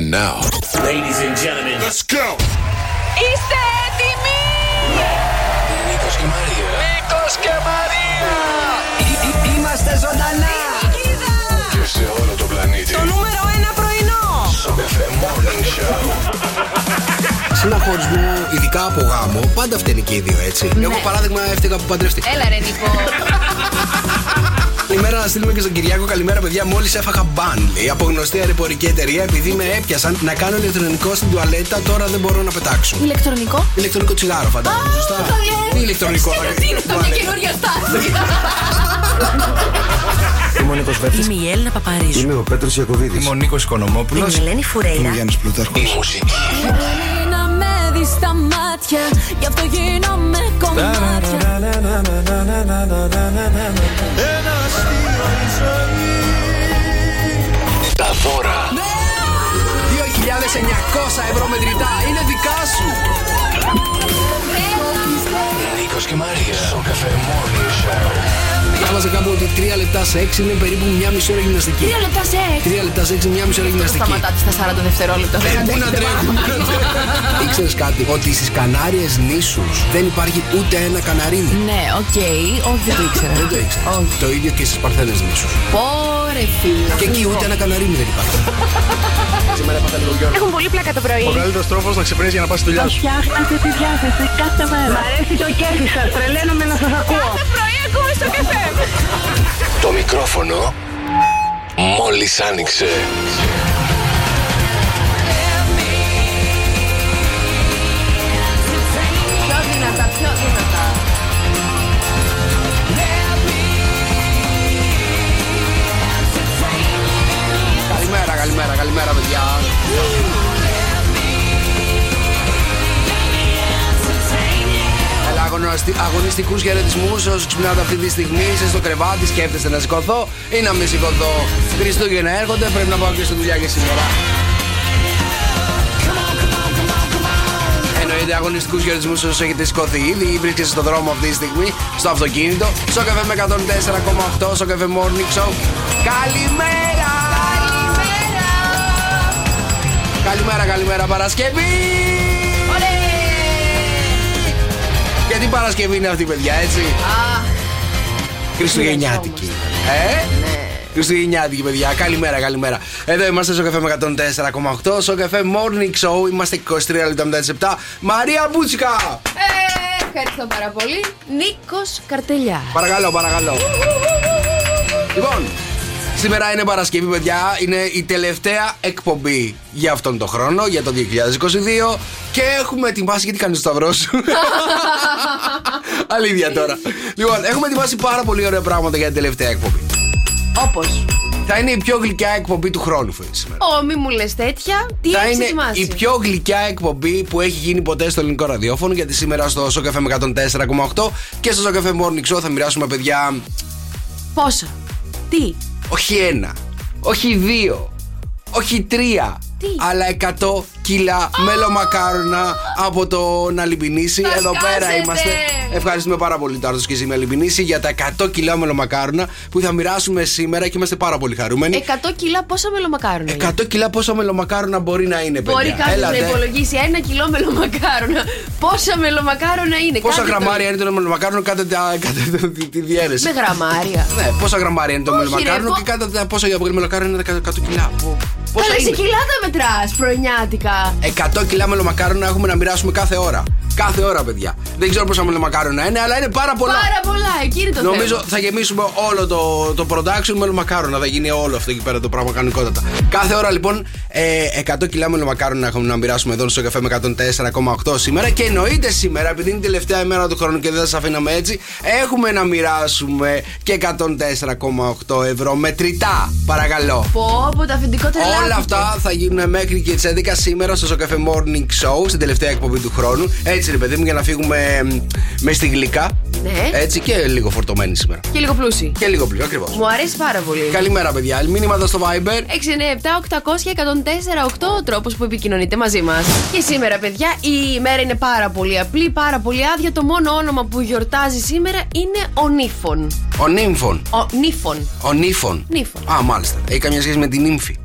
And now, Ladies and gentlemen, let's go. Είστε έτοιμοι! Νίκος και Μαρία. Νίκος και Μαρία! Είμαστε ζωντανά! Και σε όλο το πλανήτη. Το νούμερο ένα πρωινό! Σοκαφέ Morning Show. Σε ένα χωρισμό, ειδικά από γάμο, πάντα φταίνει και οι δύο έτσι. Εγώ παράδειγμα έφταιγα που παντρεύτηκα. Έλα ρε Νίκο. Καλημέρα να στείλουμε και στον Κυριάκο. Καλημέρα, παιδιά. Μόλις έφαγα μπαν, λέει, από γνωστή αεροπορική εταιρεία, επειδή με έπιασαν να κάνω ηλεκτρονικό στην τουαλέτα, τώρα δεν μπορώ να πετάξω. Ηλεκτρονικό; Ηλεκτρονικό τσιγάρο, φαντάζομαι. Σωστά; Τι ηλεκτρονικό, Ξέρω ρε, τι είναι αυτό, μια τουαλέτα. καινούργια στάση. Είμαι ο Νίκος Βέρτης. Είμαι η Έλληνα Παπαρίζου. Είμαι ο Πέτρος Ιακωβίδης. Είμαι ο Νίκος Οικονομόπουλος. Είμαι η Ελένη Φουρέιρα. Γιάννης Πλούταρχος. Η μουσική. Να με δεις στα μάτια Γι' αυτό γίνομαι κομμάτια Τα δώρα. 2.900 ευρώ μετρητά είναι δικά σου. Νίκος και Μαρία. Sok FM Morning Show. Διάβαζα κάπου ότι 3 λεπτά σεξ είναι περίπου μια μισή ώρα γυμναστική. Τρία λεπτά σε έξι. 3 λεπτά σεξ είναι μια μισή ώρα γυμναστική. Σταματάτε στα 40 δευτερόλεπτα. Ε, Πού να τρέχουν. Ήξερε κάτι, ότι στις Κανάριες νήσους δεν υπάρχει ούτε ένα καναρίνι. Ναι, οκ, όχι δεν το ήξερα. Δεν το ήξερα. Όχι. Το ίδιο και στις Παρθένες νήσους. Πω ρε φίλε. Και εκεί ούτε ένα καναρίνι δεν υπάρχει. Σήμερα έπαθα λίγο Γιώργο. Έχουν πολύ πλάκα το πρωί. Ο καλύτερος τρόπος να ξυπνήσεις για να πας στη δουλειά σου. Φτιάχνετε τη διάθεση κάθε μέρα. Μ' αρέσει το κέφι σας, τρελαίνομαι να σας ακούω. Κάθε πρωί ακούμε στο καφέ. Το μικρόφωνο μόλις άνοιξε. Πιο δυνατά, πιο δυνατά. Καλημέρα, καλημέρα, καλημέρα, παιδιά. Αγωνιστικούς χαιρετισμούς όσους ξυπνάτε αυτή τη στιγμή. Είστε στο κρεβάτι, σκέφτεστε να σηκωθώ ή να μην σηκωθώ. Χριστούγεννα έρχονται, πρέπει να πάω και στη δουλειά και σήμερα. Εννοείται αγωνιστικούς χαιρετισμούς όσους έχετε σηκωθεί ήδη ή βρίσκεστε στον δρόμο αυτή τη στιγμή, στο αυτοκίνητο. Στο καφέ με 104,8, στο καφέ Morning Show. Καλημέρα! Καλημέρα, καλημέρα, Παρασκευή! Γιατί Παρασκευή είναι αυτή, παιδιά, έτσι; Αχ, Χριστουγεννιάτικη. Ε; Χριστουγεννιάτικη, παιδιά. Καλημέρα, καλημέρα. Εδώ είμαστε στο καφέ με 104,8. Στο καφέ Morning Show. Είμαστε 23 λεπτά μετά τις 7. Μαρία Μπούτσικα! ε, ευχαριστώ πάρα πολύ. Νίκος Καρτελιά. Παρακαλώ, παρακαλώ. Λοιπόν, σήμερα είναι Παρασκευή, παιδιά. Είναι η τελευταία εκπομπή για αυτόν τον χρόνο, για το 2022. Και έχουμε ετοιμάσει. Γιατί κάνεις το σταυρό σου; Αλήθεια τώρα. Λοιπόν, έχουμε ετοιμάσει πάρα πολύ ωραία πράγματα για την τελευταία εκπομπή. Όπως; Θα είναι η πιο γλυκιά εκπομπή του χρόνου, φίλε σήμερα. Ω, μη μου λες τέτοια. Τι Θα έχεις είναι ετοιμάσει; η πιο γλυκιά εκπομπή που έχει γίνει ποτέ στο ελληνικό ραδιόφωνο. Γιατί σήμερα στο Σοκαφέ με 104,8 και στο Σοκαφέ Morning Show θα μοιράσουμε, παιδιά, Πόσα; Τι; Όχι ένα, όχι δύο, όχι τρία, Τι; αλλά 100 κιλά μελομακάρονα από το να λιμπινίσει. Τα Εδώ πέρα σκάσετε! είμαστε. Ευχαριστούμε πάρα πολύ το Άρτος και Ζήμια Λιμπινίση για τα 100 κιλά μελομακάρονα που θα μοιράσουμε σήμερα και είμαστε πάρα πολύ χαρούμενοι. 100 κιλά πόσα μελομακάρονα είναι; 100 κιλά πόσα μελομακάρονα μπορεί να είναι, παιδιά. Μπορεί κάποιος να Έλατε. υπολογίσει ένα κιλό μελομακάρονα. Πόσα μελομακάρονα είναι; Πόσα Κάντε το. γραμμάρια είναι το μελομακάρονο κατά τα- κατά τη- τη- τη διαίρεση. Με γραμμάρια. Ναι, πόσα γραμμάρια είναι το Όχι, μελομακάρονο ρε, και κατά τα πόσα για μελομακάρονο είναι τα 100 κιλά. Πο- Πόσα Καλά, σε είναι; κιλά τα μετράς πρωινιάτικα. 100 κιλά μελομακάρονα έχουμε να μοιράσουμε κάθε ώρα. Κάθε ώρα, παιδιά. Δεν ξέρω πόσα μελομακάρονα είναι, αλλά είναι πάρα πολλά. Πάρα πολλά, εκεί είναι το Νομίζω θέμα. θα γεμίσουμε όλο το, το production με μακάρονα. Θα γίνει όλο αυτό εκεί πέρα το πράγμα κανονικότατα. Κάθε ώρα λοιπόν ε, 100 κιλά με μακάρονα έχουμε να μοιράσουμε εδώ στο καφέ με 104,8 σήμερα. Και εννοείται σήμερα, επειδή είναι η τελευταία ημέρα του χρόνου και δεν θα σα αφήναμε έτσι, έχουμε να μοιράσουμε και 104,8 ευρώ μετρητά. Παρακαλώ. Πω, από το αφεντικό τρελάθηκε. Όλα αυτά θα γίνουν μέχρι και τις 11 σήμερα στο Σοκαφέ Morning Show, στην τελευταία εκπομπή του χρόνου. Έτσι, ρε παιδί μου, για να φύγουμε μ, μες στη γλυκά. Ναι. Έτσι και λίγο φορτωμένοι σήμερα. Και λίγο πλούσιοι. Και λίγο πλοίο, ακριβώς. Μου αρέσει πάρα πολύ. Καλημέρα, παιδιά. Μήνυματα στο Viber. 697-800-1048 ο τρόπος που επικοινωνείτε μαζί μας. Και σήμερα, παιδιά, η ημέρα είναι πάρα πολύ απλή, πάρα πολύ άδεια. Το μόνο όνομα που γιορτάζει σήμερα είναι ο Νίφων. Ο Νύμφων. Ο Νίφων. Ο Νύφων. Νύφων. Α, μάλιστα. Έχει καμία σχέση με την νύμφη.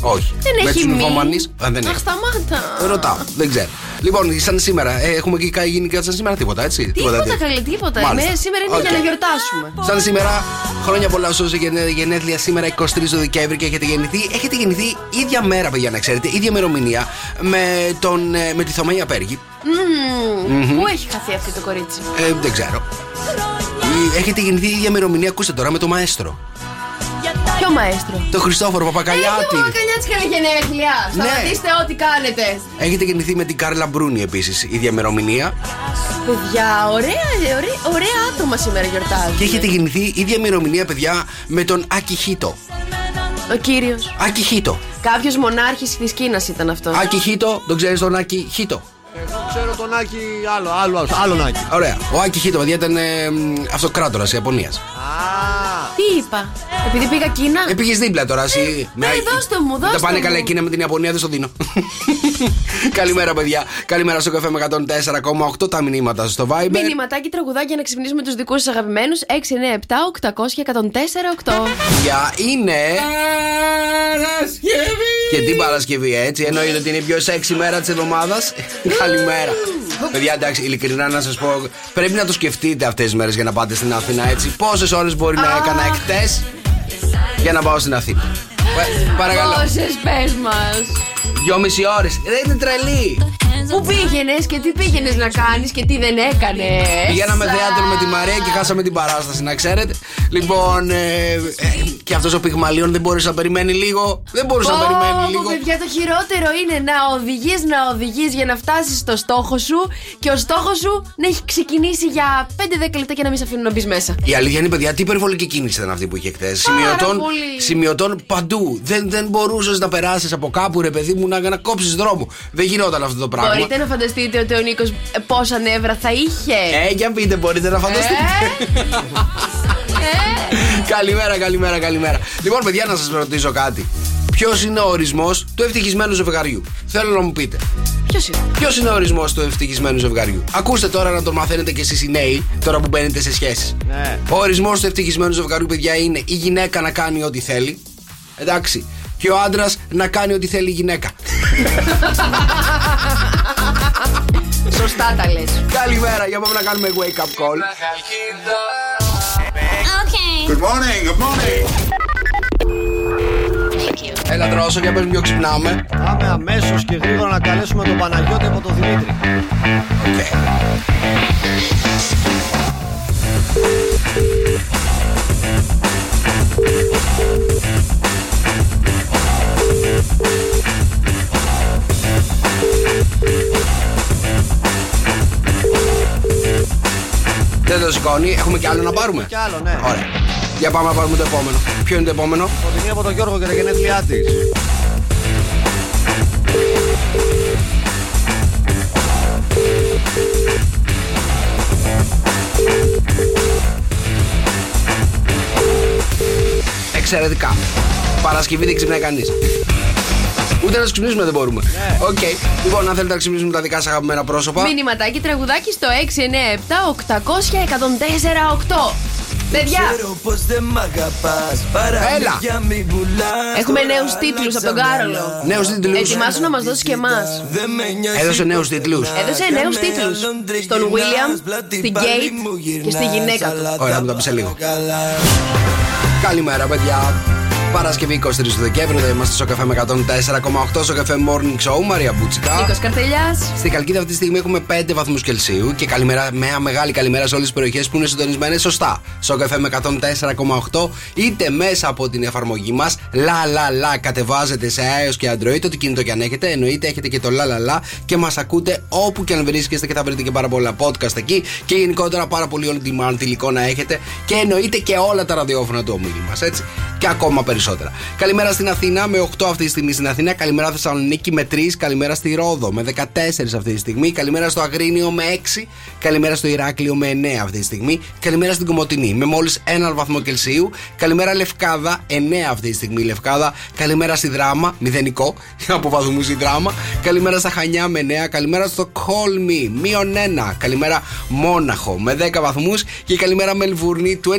Όχι. Δεν Με έχει τους μη. νυμφωμανείς, αν δεν Αχ, έχει. σταμάτα. Ρωτάω, δεν ξέρω. Λοιπόν, σαν σήμερα, ε, έχουμε και γίνει και σαν σήμερα τίποτα, έτσι. Τίποτα τέτοιο. καλή, τίποτα. Μάλιστα. Ναι, σήμερα είναι Οκ. για να γιορτάσουμε. Σαν σήμερα, χρόνια πολλά σε όσοι γενε- γενέθλια σήμερα 23 του Δεκέμβρη και έχετε γεννηθεί. Έχετε γεννηθεί ίδια μέρα, παιδιά, να ξέρετε, ίδια ημερομηνία με, τον, ε, με τη Θωμαία Πέργη. Μμμ. Πού έχει χαθεί αυτή το κορίτσι; Ε, δεν ξέρω. Ή Έχετε γεννηθεί ίδια ημερομηνία, ακούστε τώρα, με το μαέστρο. Ποιο μαέστρο. Το Χριστόφορο Έχει Παπακαλιάτη. ο Μακαλιάτης καλή γενέθλια. Ναι. Σταματήστε ό,τι κάνετε. Έχετε γεννηθεί με την Κάρλα Μπρούνι επίσης, ίδια ημερομηνία. Παιδιά, ωραία, ωραία, ωραία άτομα σήμερα γιορτάζουν. Και έχετε γεννηθεί ίδια ημερομηνία, παιδιά, με τον Άκη Χίτο. Ο κύριος. Άκη Χίτο. Κάποιος μονάρχης της Κίνας ήταν αυτός. Άκη Χίτο, τον ξέρεις τον Άκη Χίτο; Εγώ ξέρω τον Άκη άλλο, άλλο, άλλο Άκη. Ωραία. Ο Άκη Χίτο, παιδιά, ήταν ε, αυτοκράτορας Ιαπωνίας. Α, Τι είπα; Επειδή πήγα Κίνα; Ε, πήγες δίπλα τώρα, εσύ. ναι, δώστε μου, Τα δώστε πάνε μου. καλά εκείνα με την Ιαπωνία, δεν στο δίνω. Καλημέρα, παιδιά. Καλημέρα στο καφέ με 104,8 τα μηνύματα στο Viber. Μηνυματάκι τραγουδάκια να ξυπνήσουμε τους δικούς σας αγαπημένους 697 800 και 104 8. Για είναι. Και την Παρασκευή, έτσι. Εννοείται ότι είναι η πιο σεξι μέρα της εβδομάδας. Καλημέρα. Παιδιά, εντάξει, ειλικρινά να σας πω, πρέπει να το σκεφτείτε αυτές τις μέρες για να πάτε στην Αθήνα, έτσι. Πόσες ώρες μπορεί να έκανα εκτέ για να πάω στην Αθήνα. Ε, Παρακαλώ. Πόσες πες μας. Δυόμιση ώρες. Δεν είναι τρελή. Πού πήγαινες και τι πήγαινες να κάνεις και τι δεν έκανες. Πηγαίναμε θέατρο με τη Μαρία και χάσαμε την παράσταση, να ξέρετε. Λοιπόν, ε, ε, και αυτός ο Πυγμαλίων δεν μπορούσε να περιμένει λίγο. Δεν μπορούσε να περιμένει λίγο. παιδιά, το χειρότερο είναι να οδηγείς, να οδηγείς για να φτάσεις στο στόχο σου και ο στόχος σου να έχει ξεκινήσει για 5-10 λεπτά και να μην σε αφήνουν να μπεις μέσα. Η αλήθεια είναι, παιδιά, τι υπερβολική κίνηση ήταν αυτή που είχε χθες. Σημειωτών, πολύ. σημειωτών παντού. Δεν, δεν μπορούσες να περάσεις από κάπου, ρε παιδί μου, να, να κόψεις δρόμο. Δεν γινόταν αυτό το πράγμα. Μπορείτε να φανταστείτε ότι ο Νίκος πόσα νεύρα θα είχε; Ε, για πείτε, μπορείτε να φανταστείτε. καλημέρα, καλημέρα, καλημέρα. Λοιπόν, παιδιά, να σας ρωτήσω κάτι. Ποιος είναι ο ορισμός του ευτυχισμένου ζευγαριού; Θέλω να μου πείτε. Ποιος είναι; Ποιος είναι ο ορισμός του ευτυχισμένου ζευγαριού; Ακούστε τώρα να τον μαθαίνετε κι εσείς οι νέοι, τώρα που μπαίνετε σε σχέσεις. ναι. Ο ορισμός του ευτυχισμένου ζευγαριού, παιδιά, είναι η γυναίκα να κάνει ό,τι θέλει. Εντάξει. Και ο άντρας να κάνει ό,τι θέλει η γυναίκα. Σωστά τα λες. Καλημέρα, για πάμε να κάνουμε wake up call. Good morning, good morning. Έλα, Δρόσο, για πες μου ποιο ξυπνάμε. Πάμε αμέσως και γρήγορα να καλέσουμε τον Παναγιώτη από τον Δημήτρη. Οκ. Δεν το σηκώνει, έχουμε κι άλλο να πάρουμε; Κι άλλο, ναι. Ωραία. Για πάμε να πάρουμε το επόμενο. Ποιο είναι το επόμενο; Φωτεινή από τον Γιώργο και τα γενέθλιά της. Εξαιρετικά. Παρασκευή δεν ξυπνάει κανείς. Ούτε να του ξυπνήσουμε δεν μπορούμε. Ναι. Οκ. Λοιπόν, αν θέλετε να ξυπνήσουμε τα δικά σας αγαπημένα πρόσωπα. Μηνυματάκι τραγουδάκι στο 697 800 1048. Παιδιά, Έλα. έχουμε νέους τίτλους από τον Κάρολο. Νέους τίτλους. Ετοιμάσου να μας δώσεις και εμάς. Έδωσε νέους τίτλους. Έδωσε νέους τίτλους. Στον William, στην Kate και στη γυναίκα του. Ωραία, θα μου τα πει σε λίγο. Καλημέρα, παιδιά. Παρασκευή 23 του Δεκέμβρη, θα είμαστε στο καφέ με 104,8 στο καφέ Morning Show. Μαρία Μπούτσικα. Νίκος Καρτελιάς. Στην Καλκίδα αυτή τη στιγμή έχουμε 5 βαθμούς Κελσίου και καλημέρα, μια μεγάλη καλημέρα σε όλες τις περιοχές που είναι συντονισμένες σωστά. Στο καφέ με 104,8 είτε μέσα από την εφαρμογή μας. Λα λα λα κατεβάζετε σε iOS και Android, ό,τι κινητό και αν έχετε. Εννοείται έχετε και το λα λα λα και μας ακούτε όπου και αν βρίσκεστε και θα βρείτε και πάρα πολλά podcast εκεί. Και γενικότερα πάρα πολύ on demand υλικό να έχετε. Και εννοείται και όλα τα ραδιόφωνα του ομίλου μας, έτσι. Και ακόμα περισσότερα. Καλημέρα στην Αθήνα με 8 αυτή τη στιγμή στην Αθήνα. Καλημέρα Θεσσαλονίκη με 3. Καλημέρα στη Ρόδο με 14 αυτή τη στιγμή. Καλημέρα στο Αγρίνιο με 6. Καλημέρα στο Ηράκλειο με 9 αυτή τη στιγμή. Καλημέρα στην Κομωτινή με μόλις 1 βαθμό Κελσίου. Καλημέρα Λευκάδα 9 αυτή τη στιγμή Λευκάδα. Καλημέρα στη Δράμα, μηδενικό από βαθμού η Δράμα. Καλημέρα στα Χανιά με 9. Καλημέρα στο Κόλμη μείον 1. Καλημέρα Μόναχο με 10 βαθμούς. Και καλημέρα Μελβούρνη 22.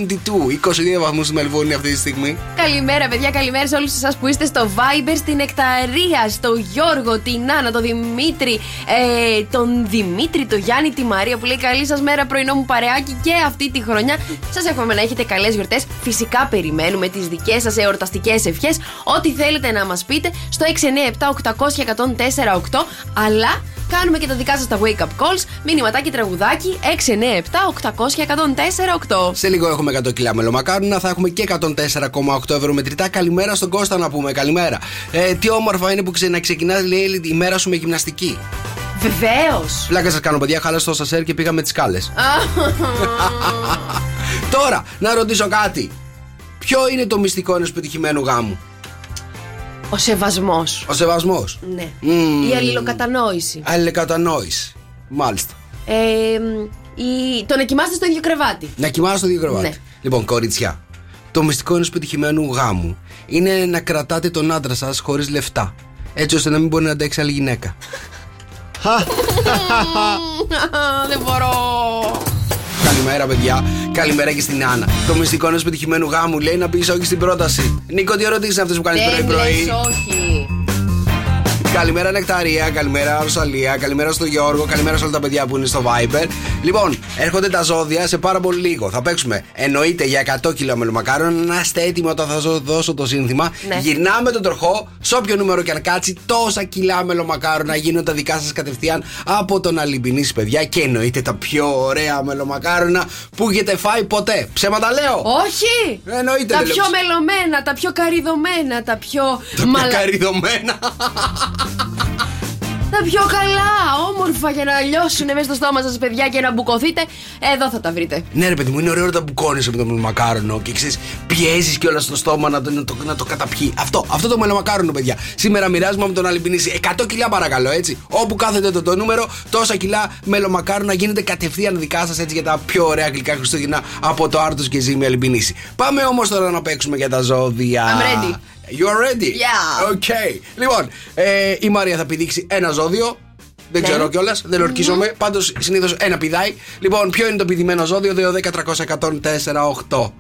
22 βαθμούς στη Μελβούρνη αυτή τη στιγμή. Καλημέρα, παιδιά, καλημέρα σε όλους εσάς που είστε στο Viber, στην Εκταρία, στο Γιώργο, την Άννα, τον Δημήτρη, ε, τον Δημήτρη, τον Γιάννη, τη Μαρία που λέει Καλή σας μέρα, πρωινό μου παρεάκι και αυτή τη χρονιά. Σας εύχομαι να έχετε καλές γιορτές. Φυσικά περιμένουμε τις δικές σας εορταστικές ευχές. Ό,τι θέλετε να μας πείτε στο 697-800-1048. Αλλά κάνουμε και τα δικά σας τα wake up calls. Μηνυματάκι τραγουδάκι 697-800-1048. Σε λίγο έχουμε 100 κιλά μελομακάρονα, θα έχουμε και 104,8 ευρώ μετρητά. Καλημέρα στον Κώστα να πούμε. Καλημέρα. Ε, τι όμορφα είναι που ξε, να ξεκινάς, λέει, η μέρα σου με γυμναστική. Βεβαίως. Πλάκα σας κάνω, παιδιά. Χάλασε το σασέρ και πήγαμε τις κάλε. Τώρα, να ρωτήσω κάτι. Ποιο είναι το μυστικό ενός πετυχημένου γάμου, Ο σεβασμός. Ο σεβασμός. Ναι. Μμμ. Η αλληλοκατανόηση. Αλληλεκατανόηση. Μάλιστα. Ε, μ, η... Το να κοιμάστε στο ίδιο κρεβάτι. Να κοιμάσαι στο ίδιο κρεβάτι. Ναι. Λοιπόν, κοριτσιά. Το μυστικό ενός πετυχημένου γάμου είναι να κρατάτε τον άντρα σας χωρίς λεφτά. Έτσι ώστε να μην μπορεί να αντέξει άλλη γυναίκα. Δεν μπορώ. Καλημέρα, παιδιά. Καλημέρα και στην Άννα. Το μυστικό ενός πετυχημένου γάμου λέει να πεις όχι στην πρόταση. Νίκο, τι ερωτήσεις είναι αυτές που κάνεις Δεν πρωί-πρωί. λες όχι. Καλημέρα Νεκταρία, καλημέρα Ρωσαλία, καλημέρα στο Γιώργο, καλημέρα σε όλα τα παιδιά που είναι στο Viber. Λοιπόν, έρχονται τα ζώδια σε πάρα πολύ λίγο. Θα παίξουμε εννοείται για 100 κιλό μελομακάρον. Να είστε έτοιμοι όταν θα σας δώσω το σύνθημα. Ναι. Γυρνάμε τον τροχό, σε όποιο νούμερο και αν κάτσει, τόσα κιλά μελομακάρον να γίνουν τα δικά σας κατευθείαν από τον Αλυμπινίση, παιδιά. Και εννοείται τα πιο ωραία μελομακάρονα που έχετε φάει ποτέ. Ψέματα λέω. Όχι! Εννοείται Τα δεν λέω πιο ψ- μελωμένα, τα πιο καριδωμένα, τα πιο. Τα μαλα- πιο καριδωμένα. Τα πιο καλά, όμορφα για να λιώσουν μέσα στο στόμα σας, παιδιά, και να μπουκωθείτε. Εδώ θα τα βρείτε. Ναι, ρε παιδί μου, είναι ωραίο να τα μπουκώνεις με το μελομακάρονο και ξέρεις, πιέζεις κιόλας στο στόμα να το, να, το, να το καταπιεί. Αυτό, αυτό το μελομακάρονο, παιδιά. Σήμερα μοιράζουμε με τον Αλυμπινίση 100 κιλά, παρακαλώ, έτσι. Όπου κάθεται το, το νούμερο, τόσα κιλά μελομακάρονα γίνεται κατευθείαν δικά σας έτσι για τα πιο ωραία γλυκά Χριστούγεννα από το Άρτο και Ζήμη Αλυμπινίση. Πάμε όμως τώρα να παίξουμε για τα ζώδια. I'm ready. You are ready? Yeah. Okay. Λοιπόν, ε, η Μαρία θα πηδήξει ένα ζώδιο. Δεν Ναι. ξέρω κιόλας, δεν ορκίζομαι. Πάντως συνήθως ένα πηδάει. Λοιπόν, ποιο είναι το πηδημένο ζώδιο, 2-10-300-104-8.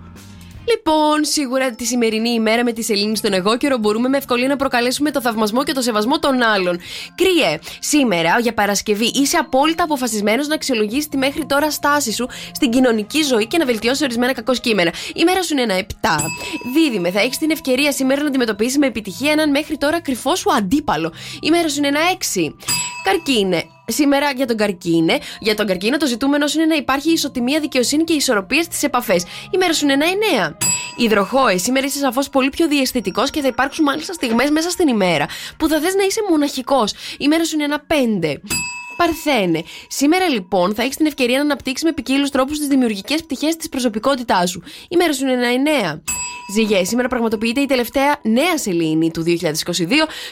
Λοιπόν, σίγουρα τη σημερινή ημέρα με τη Σελήνη στον εγώ καιρο μπορούμε με ευκολία να προκαλέσουμε το θαυμασμό και το σεβασμό των άλλων. Κρύε, σήμερα για Παρασκευή είσαι απόλυτα αποφασισμένος να αξιολογήσει τη μέχρι τώρα στάση σου στην κοινωνική ζωή και να βελτιώσεις ορισμένα κακό κείμενα. Η μέρα σου είναι ένα 7. Δίδυμε, θα έχεις την ευκαιρία σήμερα να αντιμετωπίσεις με επιτυχία έναν μέχρι τώρα κρυφό σου αντίπαλο. Η μέρα σου είναι ένα 6. Καρκίνε, Σήμερα για τον καρκίνε. Για τον καρκίνο το ζητούμενο σου είναι να υπάρχει ισοτιμία, δικαιοσύνη και ισορροπία στις επαφές. Η μέρα σου είναι ένα 9. Υδροχόε, σήμερα είσαι σαφώς πολύ πιο διαισθητικός και θα υπάρξουν μάλιστα στιγμές μέσα στην ημέρα που θα θες να είσαι μοναχικός. Η μέρα σου είναι ένα 5. Παρθένε. Σήμερα λοιπόν θα έχεις την ευκαιρία να αναπτύξεις με ποικίλους τρόπους τις δημιουργικές πτυχές της προσωπικότητάς σου. Η μέρα σου είναι ένα 9. Ζυγέ, σήμερα πραγματοποιείται η τελευταία νέα σελήνη του 2022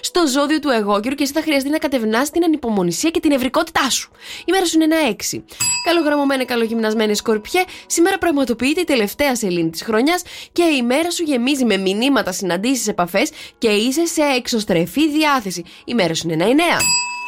στο ζώδιο του εγώκερου και εσύ θα χρειαστεί να κατευνάσει την ανυπομονησία και την ευρικότητά σου. Η μέρα σου είναι ένα 6. Καλογραμμωμένε, καλογυμνασμένε σκορπιέ, σήμερα πραγματοποιείται η τελευταία σελήνη της χρονιάς και η μέρα σου γεμίζει με μηνύματα, συναντήσεις, επαφές και είσαι σε εξωστρεφή διάθεση. Η μέρα σου είναι ένα 9.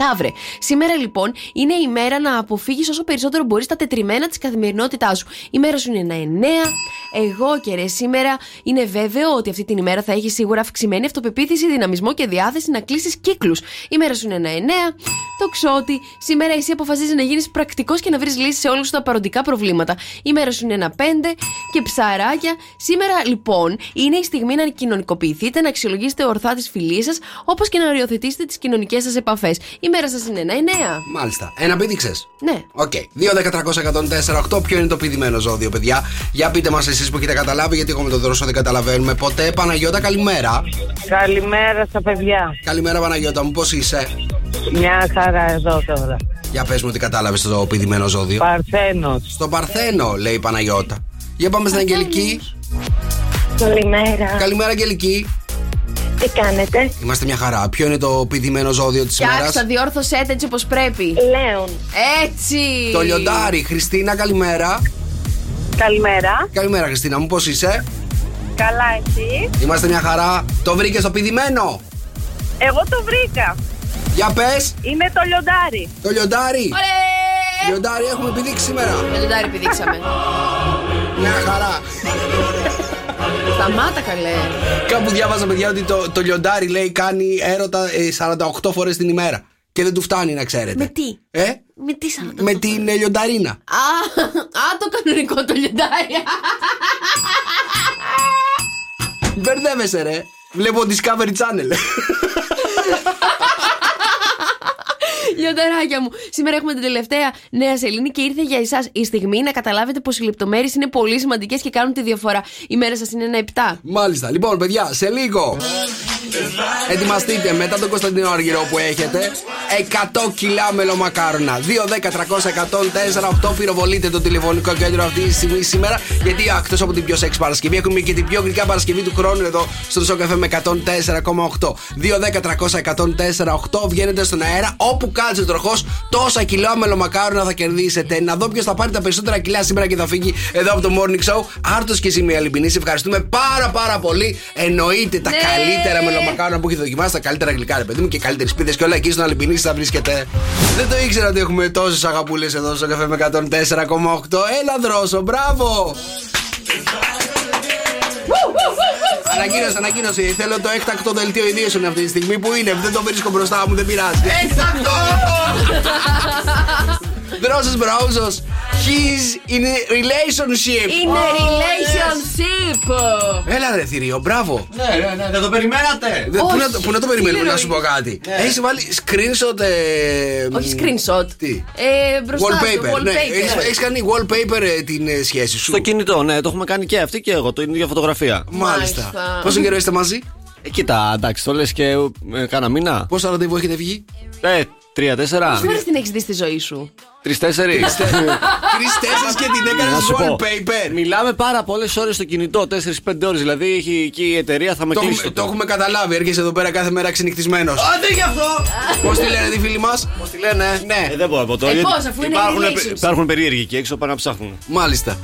Ταύρε. Σήμερα λοιπόν είναι η μέρα να αποφύγεις όσο περισσότερο μπορείς τα τετριμένα της καθημερινότητάς σου. Η μέρα σου είναι ένα 9. Εγώ και ρε σήμερα είναι βέβαιο ότι αυτή την ημέρα θα έχεις σίγουρα αυξημένη αυτοπεποίθηση, δυναμισμό και διάθεση να κλείσεις κύκλους. Η μέρα σου είναι ένα 9. Το ξότι. Σήμερα εσύ αποφασίζεις να γίνεις πρακτικός και να βρεις λύσεις σε όλους τα παροντικά προβλήματα. Η μέρα σου είναι ένα 5. Και ψαράκια. Σήμερα λοιπόν είναι η στιγμή να κοινωνικοποιηθείτε, να αξιολογήσετε ορθά τις φιλίες σας, όπως και να οριοθετήσετε τις κοινωνικές σας επαφές. Η μέρα σας είναι ένα 9. Μάλιστα. Ένα πήδηξε. Ναι. Οκ. 2-10-300-104-8. Ποιο είναι το πηδημένο ζώδιο, παιδιά; Για πείτε μας εσείς που έχετε καταλάβει, γιατί εγώ με τον Δρόσο δεν καταλαβαίνουμε ποτέ. Παναγιώτα, καλημέρα. Καλημέρα στα παιδιά. Καλημέρα, Παναγιώτα μου, πώς είσαι; Μια χαρά εδώ τώρα. Για πες μου ότι κατάλαβες το πηδημένο ζώδιο. Παρθένος. Στο Παρθένο, λέει η Παναγιώτα. Για πάμε στην Αγγελική. Καλημέρα. Καλημέρα, Αγγελική. Τι κάνετε; Είμαστε μια χαρά. Ποιο είναι το πηδημένο ζώδιο της ημέρα. Φτιάξα, διόρθωσέ το έτσι όπως πρέπει. Λέων. Έτσι! Το λιοντάρι. Χριστίνα, καλημέρα. Καλημέρα. Καλημέρα, Χριστίνα μου, πώς είσαι; Καλά εσύ; Είμαστε μια χαρά. Το βρήκες το πηδημένο; Εγώ το βρήκα. Για πες. Είναι το λιοντάρι. Το λιοντάρι. Ωραία! Λιοντάρι έχουμε πηδήξει σήμερα. Με λιοντάρι πηδήξαμε. Μια χαρά. Στα Σταμάτα καλέ. Κάπου διάβαζα, παιδιά, ότι το, το λιοντάρι λέει κάνει έρωτα ε, 48 φορές την ημέρα. Και δεν του φτάνει να ξέρετε. Με τι; Ε; Με τι σαν Με την ε, λιονταρίνα. Α, α, το κανονικό το λιοντάρι. Μπερδεύεσαι, ρε. Βλέπω Discovery Channel. Λιονταράκια μου. Σήμερα έχουμε την τελευταία νέα σελήνη και ήρθε για εσάς η στιγμή να καταλάβετε πως οι λεπτομέρειες είναι πολύ σημαντικές και κάνουν τη διαφορά. Η μέρα σας είναι ένα 7. Μάλιστα. Λοιπόν, παιδιά, σε λίγο. Ετοιμαστείτε μετά τον Κωνσταντίνο Αργυρό που έχετε 100 κιλά μελομακάρονα 2, 10, 300, 104, 8 πυροβολείτε το τηλεφωνικό κέντρο αυτή τη στιγμή σήμερα Γιατί εκτό από την πιο σεξ Παρασκευή Έχουμε και την πιο γλυκά Παρασκευή του χρόνου εδώ στο Σοκ FM με 104,8 2, 10, 300, 104, 8 Βγαίνετε στον αέρα όπου κάτσε τροχό Τόσα κιλά μελομακάρονα θα κερδίσετε Να δω ποιος θα πάρει τα περισσότερα κιλά σήμερα και θα φύγει εδώ από το Morning Show Άρτος και Ζημία Λιμπινή Ευχαριστούμε πάρα πάρα πολύ Εννοείται τα Ναι. καλύτερα μελομακάρονα που έχει δοκιμάσει, τα καλύτερα γλυκά, ρε παιδί μου και καλύτερες σπίδες και όλα εκεί στον Αλυμπινή θα βρίσκεται. Δεν το ήξερα ότι έχουμε τόσες αγαπούλες εδώ στο καφέ με 104,8. Έλα δρόσο, μπράβο! Ανακοίνωση, ανακοίνωση. Θέλω το έκτακτο δελτίο ειδήσεων αυτή τη στιγμή που είναι. Δεν το βρίσκω μπροστά μου, δεν πειράζει. Έκτακτο! Δρόσο Μπράουζο. He's in a relationship. Είναι relationship. Έλα ρε θηρίο, μπράβο. Ναι, ναι, ναι, δεν το περιμένατε. Δε- Πού Όχι. να, το- πού να το περιμένουμε, Τι να σου πω εννοείς; κάτι. Έχεις βάλει screenshot. Ε, Όχι screenshot. Τι; Ε, μπροστά του, Wallpaper. Ναι, wallpaper. έχεις, έχεις κάνει wallpaper ε, την ε, σχέση σου. Στο κινητό, ναι, το έχουμε κάνει και αυτή και εγώ, το ίδια φωτογραφία. Μάλιστα. Μάλιστα. Πόσο καιρό είστε μαζί, Ε, κοίτα, εντάξει, το λες και ε, κάνα μήνα. Πόσα ραντεβού έχετε βγει, Ε, τρία-τέσσερα. Πόσες φορές την έχεις δει στη ζωή σου; Τρει-τέσσερι. Τρεις τέσσερις και την έκανες Να σου πω. wallpaper. Μιλάμε πάρα πολλές ώρες στο κινητό, 4-5 ώρες. Δηλαδή έχει, εκεί η εταιρεία θα με Το, κλείσει. έχουμε- το το έχουμε καταλάβει. Έρχεσαι εδώ πέρα κάθε μέρα ξενυχτισμένος. δεν γι' αυτό! Πώς τη λένε τη φίλη μας, Πώς τη λένε, ναι. Ε, δεν μπορώ να πω το. Ε, γιατί πώς, αφού είναι υπάρχουν, relationship. υπάρχουν περίεργοι εκεί έξω πάνε να ψάχνουν. Μάλιστα.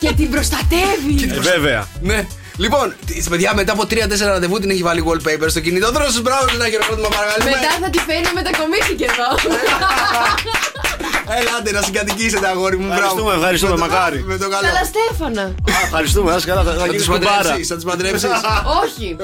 Και την προστατεύεις. Ε, βέβαια. Ναι. Λοιπόν, τη- παιδιά, μετά από 3-4 ραντεβού την έχει βάλει wallpaper στο κινητό. Δρόσο μπράβο, ένα χειροκρότημα παρακαλούμε. Μετά θα τη φέρει να μετακομίσει και εδώ. Ελάτε να συγκατοικήσετε, αγόρι μου. Ευχαριστούμε, μπράβο. ευχαριστούμε, Με το- μακάρι. Με το καλό. Καλά, Στέφανα. Α, Ευχαριστούμε, ας καλά, θα, θα Θα γίνεις του κουμπάρα. παντρέψεις, θα του παντρέψεις. Όχι.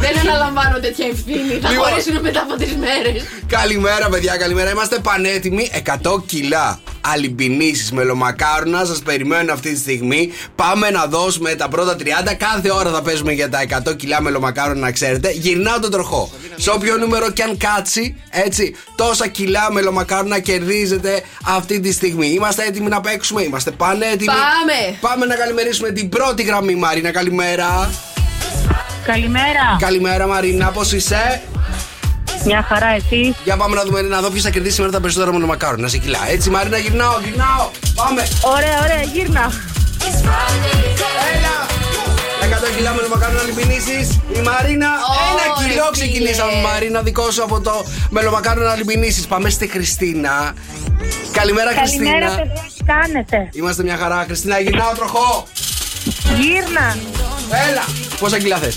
Δεν αναλαμβάνω τέτοια ευθύνη. Θα Λοιπόν. χωρίσουν μετά από τρεις μέρες. Καλημέρα, παιδιά, καλημέρα. Είμαστε πανέτοιμοι. 100 κιλά αλυμπινήσεις μελομακάρονα. Σας περιμένουν αυτή τη στιγμή. Πάμε να δώσουμε τα πρώτα 30. Κάθε ώρα θα παίζουμε για τα 100 κιλά μελομακάρονα, να ξέρετε. Γυρνάω τον τροχό. Σε όποιο νούμερο και αν κάτσει, έτσι, τόσα κιλά μελομακάρονα κερδίζετε αυτή τη στιγμή. Είμαστε έτοιμοι να παίξουμε, είμαστε πανέτοιμοι. Πάμε. Πάμε να καλημερίσουμε την πρώτη γραμμή, Μαρίνα. Καλημέρα. Καλημέρα. Καλημέρα, Μαρίνα, πώς είσαι; Μια χαρά εσύ; Για πάμε να δούμε να δω ποιος θα κερδίσει σήμερα τα περισσότερα μελομακάρονα σε κιλά. Έτσι, Μαρίνα, γυρνάω, γυρνάω. Πάμε. Ωραία, ωραία, γύρνα. Έλα. 100 κιλά μελομακάρονα λιμπινήσει. Η Μαρίνα. Ωρε, ένα κιλό φίλε. ξεκινήσαμε, Μαρίνα, δικό σου από το μελομακάρονα λιμπινήσει. Πάμε στη Χριστίνα. Καλημέρα, Καλημέρα, Χριστίνα. παιδιά, τι κάνετε; Είμαστε μια χαρά. Χριστίνα, γυρνάω τροχό. Γύρνα. Έλα. Πόσα κιλά θες;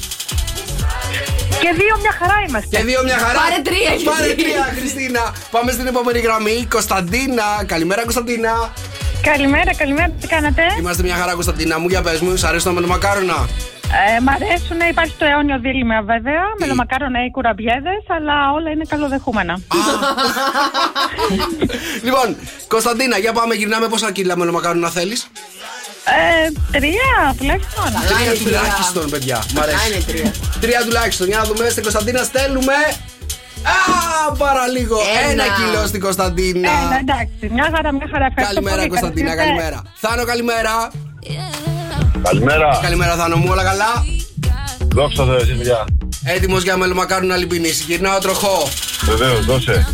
Και δύο μια χαρά είμαστε. Και δύο μια χαρά. Πάρε τρία, γιατί. Πάρε τρία, Χριστίνα. Πάμε στην επόμενη γραμμή. Κωνσταντίνα. Καλημέρα, Κωνσταντίνα. Καλημέρα, καλημέρα, τι κάνετε. Είμαστε μια χαρά, Κωνσταντίνα μου. Για πες μου, σ' αρέσει το μελομακάρονα; Ε, μ' αρέσουν, υπάρχει το αιώνιο δίλημα βέβαια, μελομακάρονα ή κουραμπιέδες, αλλά όλα είναι καλοδεχούμενα. λοιπόν, Κωνσταντίνα, για πάμε, γυρνάμε πόσα κιλά μελομακάρονα θέλεις; Ε, τρία τουλάχιστον. Τρία είναι τουλάχιστον, παιδιά. Μ' αρέσει. Α, είναι τρία. Τρία τουλάχιστον. Για να δούμε στην Κωνσταντίνα, στέλνουμε. Α, παραλίγο. Ένα, Ένα. κιλό στην Κωνσταντίνα. Ε, εντάξει, μια χαρά, μια χαρά. Ευχαριστώ Καλημέρα, πολύ. Κωνσταντίνα, Καλώς ήρθατε. καλημέρα. Θάνο, καλημέρα. Καλημέρα. Καλημέρα, Θάνο μου, όλα καλά; Δόξα τω εσείς παιδιά. Έτοιμος για μελομακάρονα λιμπινίση. Γυρνάω τροχό. Βεβαίως, δώσε.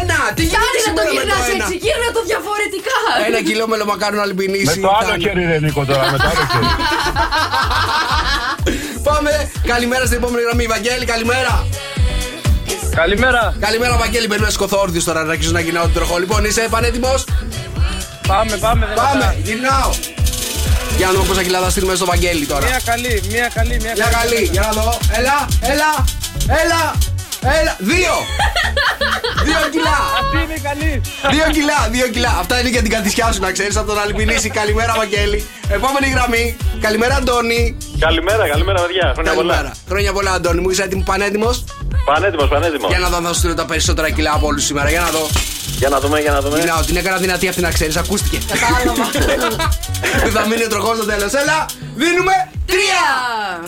Ένα! Τι Κάνει γίνεται να το σήμερα με γυρνάς το ένα. έτσι, γύρνα το διαφορετικά. Ένα κιλό μελομακάρονα Με λιμπινίση. το άλλο Θάνο. χέρι ρε Νίκο τώρα, με το άλλο χέρι. Πάμε. Καλημέρα στην επόμενη γραμμή. Βαγγέλη, καλημέρα. Καλημέρα. Καλημέρα, Βαγγέλη. Μπαίνουμε σκοθόρδιο τώρα να αρχίσω να γυρνάω τον τροχό. Λοιπόν, είσαι πανέτοιμος; Πάμε, πάμε. δεν Πάμε, πατάει. γυρνάω. Για να δούμε πόσα κιλά θα στείλουμε στο Βαγγέλη τώρα. Μια καλή, μια καλή, μια Μια καλή, για να δω. Έλα, έλα, έλα, έλα. Δύο. Δύο κιλά. Αυτή είναι η καλή. Δύο κιλά, δύο κιλά. Αυτά είναι για την κατησιά σου να ξέρεις από τον Αλυπινίση. Καλημέρα, Βαγγέλη. Επόμενη γραμμή. Καλημέρα, Αντώνη. Καλημέρα, καλημέρα, παιδιά. Χρόνια πολλά. Καλημέρα. Χρόνια πολλά, Αντώνη. Μου είσαι έτοιμο, πανέτοιμος; Πανέτοιμος, πανέτοιμος. Για να δω αν θα σου στείλω τα περισσότερα κιλά από όλους σήμερα. Για να δω. Για να δούμε, για να δούμε. Γυρνάω, την έκανα δυνατή αυτή να ξέρεις, ακούστηκε. Δεν θα μείνει ο τροχός στο τέλος. Έλα, δίνουμε τρία!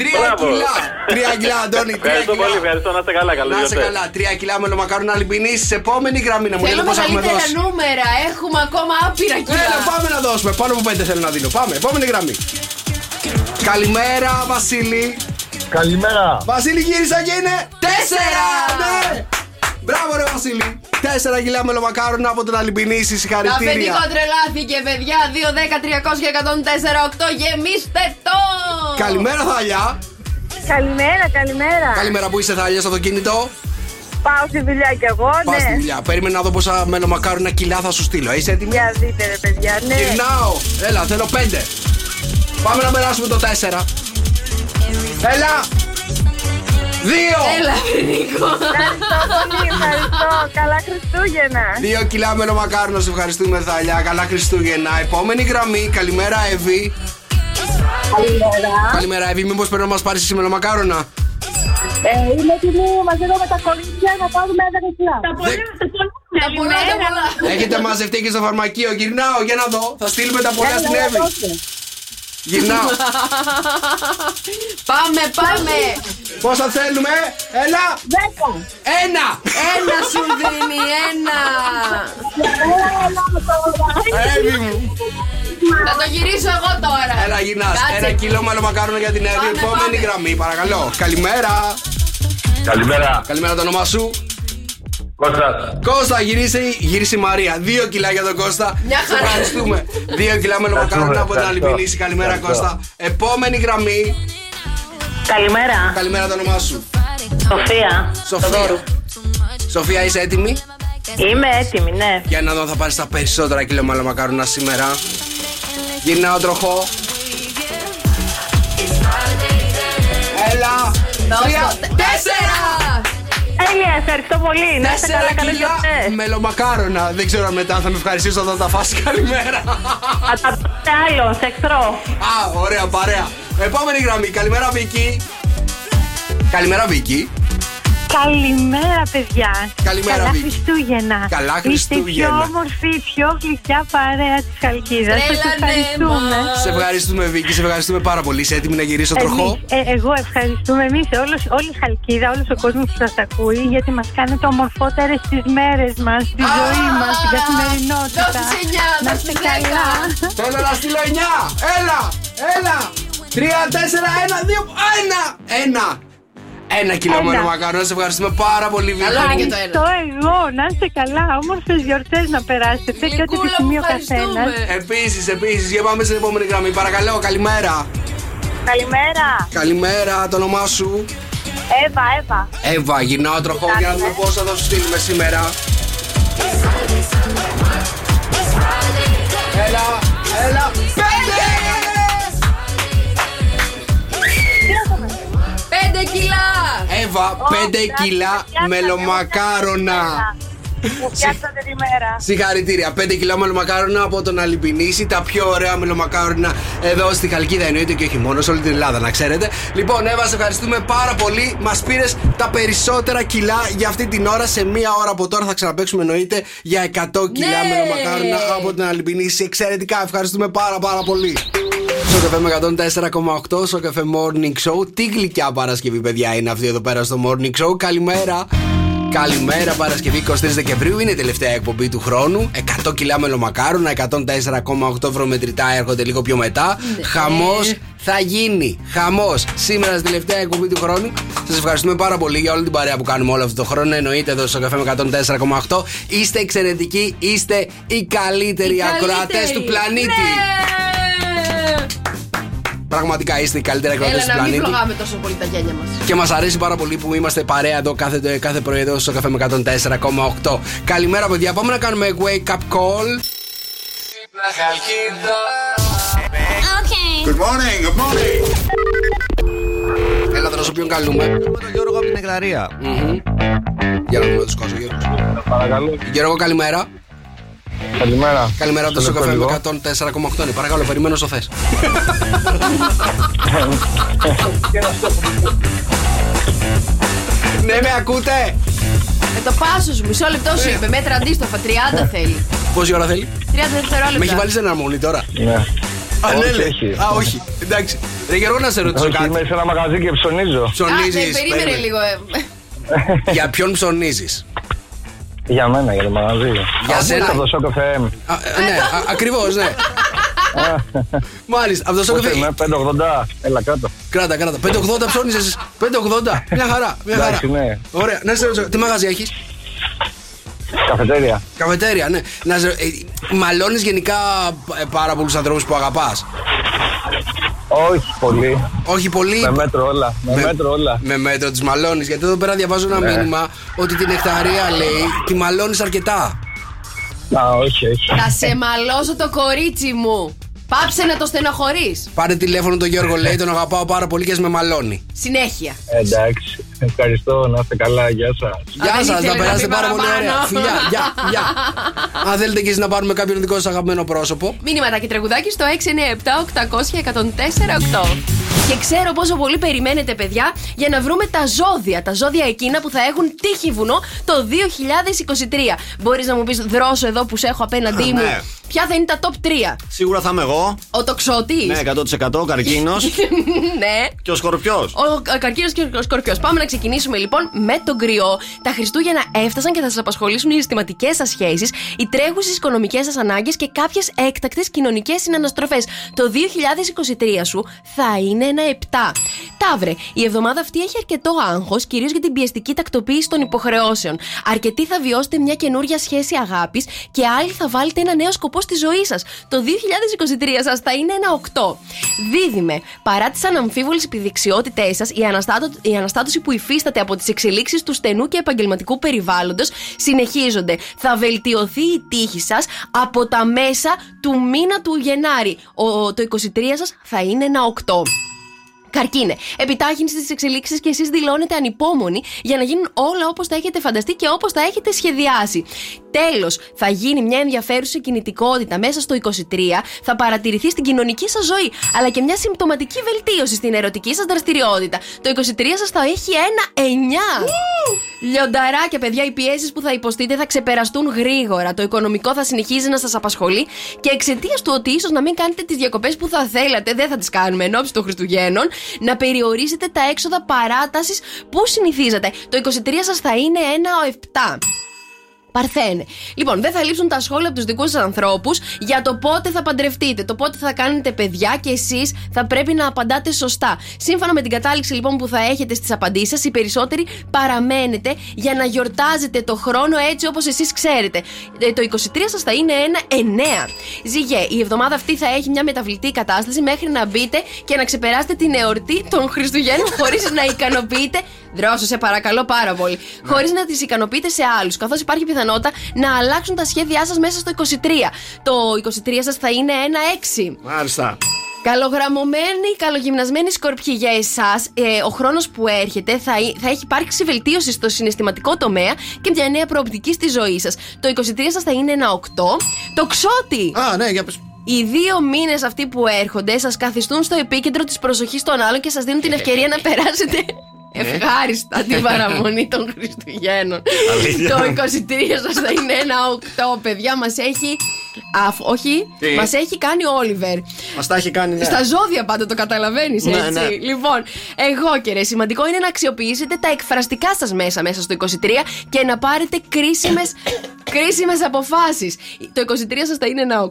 Τρία Μπράβο. κιλά! Τρία κιλά, Αντώνη. Τρία Ευχαριστώ κιλά. πολύ, ευχαριστώ. Να είστε καλά, καλή Να είσαι καλά, τρία κιλά με λομακάρουν να λιμπινίσει. Επόμενη γραμμή να μου λέτε Θέλουμε πώς έχουμε καλύτερα δώσει. νούμερα. Έχουμε ακόμα άπειρα Έλα, κιλά. πάμε να δώσουμε. Πάνω από πέντε θέλω να δίνω. Πάμε, επόμενη γραμμή. Καλημέρα, Βασίλη. Καλημέρα. Βασίλη γύρισα και είναι τέσσερα! Ναι! Μπράβο, ρε Βασίλη. Τέσσερα κιλά με λομακάρουν από τον Αλυμπινίση. Το Συγχαρητήρια. αφεντικό τρελάθηκε, παιδιά. 2, 10, 300 και 104, 8. Γεμίστε το! Καλημέρα, Θαλιά. Καλημέρα, καλημέρα. Καλημέρα που είσαι, Θαλιά, στο αυτοκίνητο; Πάω στη δουλειά κι εγώ, Πας στη ναι. δουλειά. Περίμενα να δω πόσα με λομακάρουνα κιλά θα σου στείλω. Είσαι έτοιμη; Για δείτε ρε παιδιά, ναι. Γυρνάω. Έλα, θέλω πέντε. Πάμε να περάσουμε το τέσσερα. Έλα. Δύο. Έλα, αφεντικό. Ευχαριστώ πολύ, ευχαριστώ. Καλά Χριστούγεννα. Δύο κιλά με λομακάρουνα, σε ευχαριστούμε, Θαλιά. Καλά Χριστούγεννα. Επόμενη γραμμή. Καλημέρα, Εύη. Καλημέρα. Καλημέρα, Εύη. Μήπως πρέπει να μας πάρεις εσύ με λομακάρουνα. Ε, είμαι έτοιμη μαζί εδώ με τα κορίτσια να πάρουμε ένα κιλά. Τα πολλά, Τα πολλά, τα πολλά. Έχετε μαζευτεί και στο φαρμακείο. Γυρνάω, για να δω. Θα στείλουμε τα πολλά στην Εύη. Γυρνάω. Πάμε, πάμε. Πόσα θέλουμε, έλα. Δέκα. Ένα. Ένα σου δίνει, ένα. Εύη μου. Θα το γυρίσω εγώ τώρα. Έλα, γυρνάς. Κάτσε. Ένα κιλό μαλλομακάρονα για την Εύη. Πάμε, Επόμενη πάμε. γραμμή, παρακαλώ. Καλημέρα. Καλημέρα. Καλημέρα το όνομά σου. Κώστα. Κώστα, γυρίσε, γύρισε η Μαρία. Δύο κιλά για τον Κώστα. Μια Σε χαρά. ευχαριστούμε. Δύο κιλά μαλλομακάρονα από την άλλη Ευχαριστώ. πινήση. Καλημέρα, Ευχαριστώ. Κώστα. Επόμενη γραμμή. Καλημέρα. Καλημέρα το όνομά σου. Σοφία. Σοφία. Σοφία, είσαι έτοιμη; Είμαι έτοιμη, ναι. Για να δω αν θα πάρεις τα περισσότερα κιλό μαλλομακάρονα σήμερα. Γυρνάω τροχό. Έλα. Δώσ' Τρία. το. Τέσσερα. Τέλεια, ευχαριστώ πολύ. Να είστε Τέσσερα καλά, καλές κιλά γιορτές. μελομακάρονα. Δεν ξέρω αν μετά θα με ευχαριστήσω όταν τα φας. Καλημέρα. Θα τα πείτε άλλο, σε εχθρό. Α, ωραία, παρέα. Επόμενη γραμμή. Καλημέρα, Βίκη. Καλημέρα, Βίκη. Καλημέρα, παιδιά. Καλημέρα, Καλά Βίκη. Χριστούγεννα. Καλά Είστε η Χριστούγεννα. πιο όμορφη, η πιο γλυκιά παρέα της Χαλκίδα. Σας Τρέλανε ευχαριστούμε. μας. Σε ευχαριστούμε, Βίκη. Σε ευχαριστούμε πάρα πολύ. Είσαι έτοιμη να γυρίσω τροχό; Εμείς, ε, εγώ ευχαριστούμε εμείς, όλη η Χαλκίδα, όλος ο κόσμος που σας ακούει, γιατί μας κάνετε ομορφότερες τις μέρες μας, τη ζωή μας, την καθημερινότητα. Δώσεις εννιά, Να δώσεις είστε δέκα. καλά. Θέλω να στείλω 9. Έλα, έλα. 3, 4, 1, 2, 1. Ένα. Ένα κιλό Ένα. μελομακάρονα. Σε ευχαριστούμε πάρα πολύ, Βίκη. Καλό είναι και το ένα. Ευχαριστώ εγώ, να είστε καλά, όμορφες γιορτές να περάσετε και ό,τι Γλυκούλα μου, επιθυμεί ο καθένα. ευχαριστούμε. Επίσης, επίσης, για πάμε στην επόμενη γραμμή. Παρακαλώ, καλημέρα. Καλημέρα, Καλημέρα, το όνομά σου; Εύα, Εύα. Εύα, γυρνάω τροχό για να δούμε πόσα θα σου στείλουμε σήμερα. Έλα, έλα. Πέντε! Κιλά. Εύα, πέντε κιλά μελομακάρονα. Μου φτιάξατε τη μέρα. Συγχαρητήρια. 5 κιλά μελομακάρονα από τον Αλυπινίση. Τα πιο ωραία μελομακάρονα εδώ στη Χαλκίδα εννοείται και όχι μόνο, σε όλη την Ελλάδα να ξέρετε. Λοιπόν, Εύα, σε ευχαριστούμε πάρα πολύ. Μας πήρες τα περισσότερα κιλά για αυτή την ώρα. Σε μία ώρα από τώρα θα ξαναπέξουμε εννοείται για 100 κιλά Ναι. μελομακάρονα από τον Αλυπινίση. Εξαιρετικά, ευχαριστούμε πάρα πάρα πολύ. Στο καφέ με 104,8 στο καφέ Morning Show. Τι γλυκιά Παρασκευή, παιδιά, είναι αυτή εδώ πέρα στο Morning Show. Καλημέρα. Καλημέρα, Παρασκευή 23 Δεκεμβρίου. Είναι η τελευταία εκπομπή του χρόνου. 100 κιλά μελομακάρονα, 104,8 ευρωμετρητά έρχονται λίγο πιο μετά. Ναι. Χαμός θα γίνει. Χαμός σήμερα στην τελευταία εκπομπή του χρόνου. Σας ευχαριστούμε πάρα πολύ για όλη την παρέα που κάνουμε όλο αυτό το χρόνο. Εννοείται εδώ στο καφέ με 104,8. Είστε εξαιρετικοί, είστε οι καλύτεροι Οι ακροατές καλύτεροι. του πλανήτη. Ναι. Πραγματικά είστε οι καλύτεροι ακροατές Έλα του να μην πλανήτη. φλογάμε τόσο πολύ τα γένια μας. Και μας αρέσει πάρα πολύ που είμαστε παρέα εδώ κάθε, κάθε πρωί εδώ στο καφέ με 104,8. Καλημέρα, παιδιά. Πάμε να κάνουμε wake up call. Good morning, good morning. Έλα, δρόσο ποιον καλούμε. Με τον Γιώργο από την Εγκλαρία. Μμμ. Για να δούμε τους κόσμο, Γιώργο. Παρακαλώ. Γιώργο, καλημέρα. Καλημέρα. Καλημέρα από το Στον Σοκαφέ λίγο. 104,8. Ναι, Παρακαλώ, περιμένω στο θες. ναι, με ακούτε; Με το πάσο σου, μισό λεπτό σου είπε. Μέτρα αντίστοφα, 30 θέλει. Πόση ώρα θέλει; 30 δευτερόλεπτα. Με έχει βάλει σε ένα μόνη τώρα; Ναι. Α, ναι, Όχι, λέει. όχι. Α, όχι. Εντάξει. Ρε Γιώργο, να σε ρωτήσω Όχι, είμαι κάτι. σε ένα μαγαζί και ψωνίζω. Α, ναι, Ψωνίζει. περίμενε λίγο. ε. Για ποιον ψωνίζεις; Για μένα, για το μαγαζί. Για Από σένα. Από το Shock FM. Ναι, ακριβώς, ναι. Μάλιστα, από το Πόσο Σοκαφέ. είμαι, 580. Έλα κάτω. Κράτα, κράτα. 580 ψώνει εσεί. 580. Μια χαρά. Μια χαρά. Εντάξει, ναι. Ωραία. Να σε ρωτήσω, τι μαγαζί έχεις; Καφετέρια. Καφετέρια, ναι. Να σε, ε, μαλώνεις γενικά ε, πάρα πολλούς ανθρώπους που αγαπάς. Όχι πολύ. Όχι πολύ. Με μέτρο όλα. Με μέτρο όλα. Με μέτρο της μαλώνεις. Γιατί εδώ πέρα διαβάζω ένα Ναι. μήνυμα ότι την εκταρία λέει τη μαλώνεις αρκετά. Α, όχι, όχι. Θα σε μαλώσω το κορίτσι μου. Πάψε να το στενοχωρείς. Πάρε τηλέφωνο τον Γιώργο, λέει τον αγαπάω πάρα πολύ και ας με μαλώνει. Συνέχεια. Εντάξει. Ευχαριστώ. Να είστε καλά. Γεια σας. Γεια δεν σας, ήθελε να να περάσετε πει πάρα πολύ παραπάνω. ωραία. Φιλιά, γεια, γεια. Αν θέλετε και εσείς να πάρουμε κάποιον δικό σας αγαπημένο πρόσωπο, Μήνυματα και τραγουδάκι στο 697-800-1048. Και ξέρω πόσο πολύ περιμένετε, παιδιά, για να βρούμε τα ζώδια. Τα ζώδια εκείνα που θα έχουν τύχει βουνό το 2023. Μπορείς να μου πεις, δρόσο εδώ που σε έχω απέναντί Α, μου. ναι. Ποια θα είναι τα top 3. Σίγουρα θα είμαι εγώ. Ο τοξότης. Ναι, 100% καρκίνος. ναι. και ο σκορπιός. Ο καρκίνος και ο σκορπιός. Πάμε να ξεκινήσουμε λοιπόν με τον κρυό. Τα Χριστούγεννα έφτασαν και θα σας απασχολήσουν οι αισθηματικέ σας σχέσεις, οι τρέχουσες οικονομικές σας ανάγκες και κάποιες έκτακτες κοινωνικές συναναστροφές. Το 2023 σου θα είναι ένα 7. Ταύρε, η εβδομάδα αυτή έχει αρκετό άγχος, κυρίως για την πιεστική τακτοποίηση των υποχρεώσεων. Αρκετοί θα βιώσετε μια καινούρια σχέση αγάπης και άλλοι θα βάλετε ένα νέο σκοπό στη ζωή σας. Το 2023 σας θα είναι ένα 8. Δίδυμε, παρά τις αναμφίβολες επιδεξιότητές σας, η, αναστάτω- η αναστάτωση που υφίσταται από τις εξελίξεις του στενού και επαγγελματικού περιβάλλοντος συνεχίζονται. Θα βελτιωθεί η τύχη σας από τα μέσα του μήνα του Γενάρη. Ο, το 23 σας θα είναι ένα 8. Καρκίνε. Επιτάχυνση στις εξελίξεις και εσείς δηλώνετε ανυπόμονοι για να γίνουν όλα όπως τα έχετε φανταστεί και όπως τα έχετε σχεδιάσει. Τέλος, θα γίνει μια ενδιαφέρουσα κινητικότητα μέσα στο 23, θα παρατηρηθεί στην κοινωνική σας ζωή, αλλά και μια συμπτωματική βελτίωση στην ερωτική σας δραστηριότητα. Το 23 σας θα έχει ένα 9. Λιονταράκια, παιδιά, οι πιέσεις που θα υποστείτε θα ξεπεραστούν γρήγορα. Το οικονομικό θα συνεχίζει να σας απασχολεί και εξαιτίας του ότι ίσως να μην κάνετε τις διακοπές που θα θέλατε, δεν θα τις κάνουμε εν ώψη των Χριστουγέννων, να περιορίσετε τα έξοδα παράτασης που συνηθίζατε. Το 23 σας θα είναι ένα 7. Παρθένε. Λοιπόν, δεν θα λείψουν τα σχόλια από τους δικούς σας ανθρώπους για το πότε θα παντρευτείτε, το πότε θα κάνετε παιδιά και εσείς θα πρέπει να απαντάτε σωστά. Σύμφωνα με την κατάληξη λοιπόν που θα έχετε στις απαντήσεις σας, οι περισσότεροι παραμένετε για να γιορτάζετε το χρόνο έτσι όπως εσείς ξέρετε. Ε, Το 23 σας θα είναι ένα 9. Ζυγέ, η εβδομάδα αυτή θα έχει μια μεταβλητή κατάσταση μέχρι να μπείτε και να ξεπεράσετε την εορτή των Χριστουγέννων χωρίς να ικανοποιείτε. Δρόσο, σε παρακαλώ πάρα πολύ. Χωρίς να τις ικανοποιείτε σε άλλους. Καθώς υπάρχει πιθανότητα να αλλάξουν τα σχέδιά σας μέσα στο 23. Το 23 σας θα είναι ένα 6. Μάλιστα. Καλογραμμωμένοι, καλογυμνασμένοι σκορπιοί για εσάς, ο χρόνος που έρχεται θα, εί- θα έχει υπάρξει βελτίωση στο συναισθηματικό τομέα και μια νέα προοπτική στη ζωή σας. Το 23 σας θα είναι ένα 8. Το ξότι! Α, ναι, για πες. Οι δύο μήνες αυτοί που έρχονται σας καθιστούν στο επίκεντρο της προσοχής των άλλων και σας δίνουν την ευκαιρία να περάσετε ευχάριστα την παραμονή των Χριστουγέννων. Αλήθεια. Το 23 σας θα είναι ένα 8, παιδιά. Μας έχει. Αφ, όχι, Τι; μας έχει κάνει ο Όλιβερ. Μας τα έχει κάνει, ναι. Στα ζώδια πάντα το καταλαβαίνεις, Ναι, έτσι. ναι. Λοιπόν, εγώ και ρε, σημαντικό είναι να αξιοποιήσετε τα εκφραστικά σας μέσα μέσα στο 23 και να πάρετε κρίσιμες κρίσιμες αποφάσεις. Το 23 σας θα είναι ένα 8.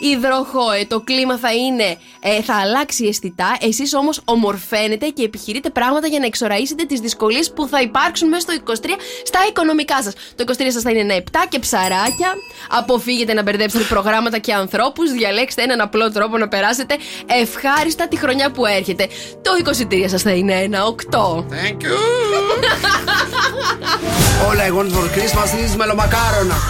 Υδροχό, ε, το κλίμα θα είναι. ε, θα αλλάξει αισθητά. Εσείς όμως ομορφαίνετε και επιχειρείτε πράγματα για να εξοραίσετε τις δυσκολίες που θα υπάρξουν μέσα στο 23 στα οικονομικά σας. Το 23 σας θα είναι ένα 7 και ψαράκια. Αποφύγετε να μπερδέψετε προγράμματα και ανθρώπους. Διαλέξτε έναν απλό τρόπο να περάσετε ευχάριστα τη χρονιά που έρχεται. Το 23 σας θα είναι ένα 8. Thank you. All I want for Christmas is μελομακάρονα.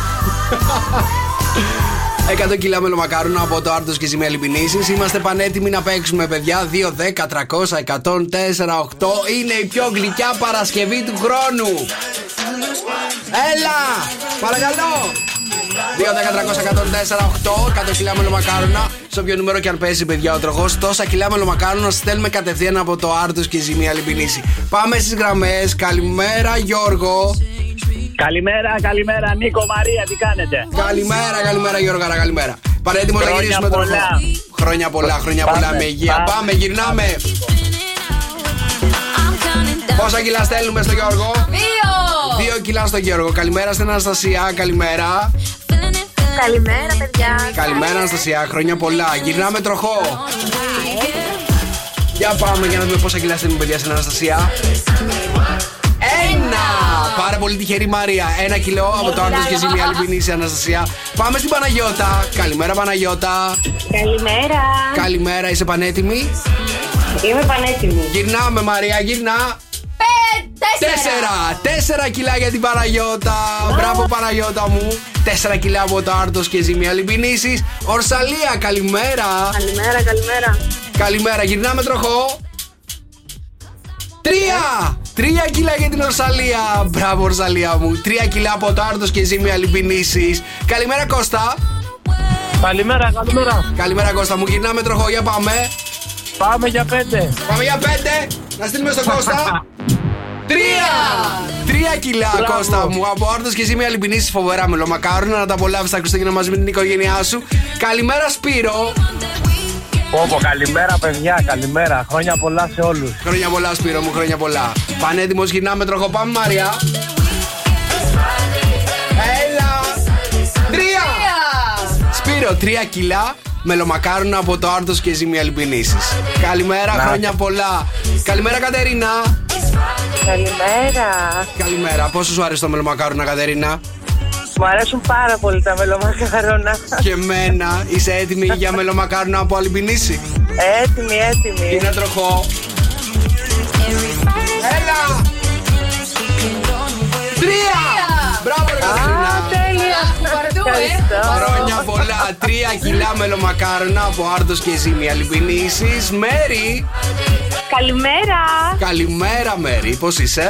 100 κιλά μελομακάρονα από το Άρτος και Ζημία Λιμπινίση. Είμαστε πανέτοιμοι να παίξουμε, παιδιά. 2, 10, 300, 104, 8. Είναι η πιο γλυκιά Παρασκευή του χρόνου. Έλα! Παρακαλώ! 2, 10, 300, 104, 8. 100 κιλά μελομακάρονα. Σε όποιο νούμερο και αν παίζει, παιδιά, ο τροχός. Τόσα κιλά μελομακάρονα στέλνουμε κατευθείαν από το Άρτο και Ζημία Λιμπινίση. Πάμε στις γραμμές. Καλημέρα, Γιώργο. Καλημέρα, καλημέρα, Νίκο Μαρία, τι κάνετε; Καλημέρα, καλημέρα Γιώργο, καλημέρα. Παρέτοιμο να Χρόνια γυρίσουμε τον πολλά. Χρόνια πολλά, χρόνια Πάμε, πολλά με υγεία. πάμε. Πάμε, γυρνάμε. Πόσα κιλά στέλνουμε στο Γιώργο; Δύο! Δύο κιλά στο Γιώργο. Καλημέρα στην Αναστασία, καλημέρα. Καλημέρα, παιδιά. Καλημέρα, Αναστασία, χρόνια πολλά. Γυρνάμε τροχό. Για πάμε για να δούμε πόσα κιλά στέλνουμε, παιδιά, στην Αναστασία. Ένα! Πάρα πολύ τυχερή Μαρία. Ένα κιλό από το Άρτο και Ζημία Λιμπινίση, Αναστασία. Πάμε στην Παναγιώτα. Καλημέρα, Παναγιώτα. Καλημέρα. Καλημέρα, είσαι πανέτοιμη; Είμαι πανέτοιμη. Γυρνάμε, Μαρία, γυρνά. Τέσσερα! Τέσσερα κιλά για την Παναγιώτα! Μπράβο, Παναγιώτα μου! Τέσσερα κιλά από το Άρτος και Ζημία Λιμπινίση. Ορσαλία, καλημέρα! Καλημέρα, καλημέρα. Καλημέρα, γυρνάμε τροχό. Τρία! Τρία κιλά για την Ορσαλία. Μπράβο, Ορσαλία μου. Τρία κιλά από το Άρτος και Ζήμια Λιμπινίση. Καλημέρα, Κώστα. Καλημέρα, καλημέρα. Καλημέρα, Κώστα μου. Γυρνάμε τροχό, για πάμε. Πάμε για πέντε. Πάμε για πέντε. Να στείλουμε στον Κώστα. Τρία! Τρία κιλά, Μπράβο. Κώστα μου. Από Άρτο και Ζήμια Λιμπινίση, φοβερά μελομακάρονα. Να τα απολαύσεις τα Χριστούγεννα μαζί με την οικογένειά σου. Καλημέρα, Σπύρο. Πόπο, καλημέρα, παιδιά, καλημέρα. Χρόνια πολλά σε όλους. Χρόνια πολλά, Σπύρο μου, χρόνια πολλά. Πανέτοιμος, γυρνάμε τροχό. Πάμε, Μάρια. Έλα! Τρία! Σπύρο, τρία κιλά μελομακάρονα από το Άρτος και Ζημία Λιμπινίσης. Καλημέρα, Να. χρόνια πολλά. Καλημέρα, Κατερίνα. Καλημέρα. Καλημέρα. Πόσο σου αρέσει το μελομακάρονα, Κατερίνα; Μου αρέσουν πάρα πολύ τα μελομακάρονα. Και εμένα. Είσαι έτοιμη για μελομακάρονα από Αλμπινίση. Έτοιμη, έτοιμη. Είναι τροχό. Έλα! Τρία! Μπράβο, ρε Κατερίνα. Τέλεια. Ευχαριστώ. Χρόνια πολλά. Τρία κιλά μελομακάρονα από Άρτο και Ζήμια Λιμπινίση. Μέρι. Καλημέρα. Καλημέρα, Μέρι. Πώς είσαι;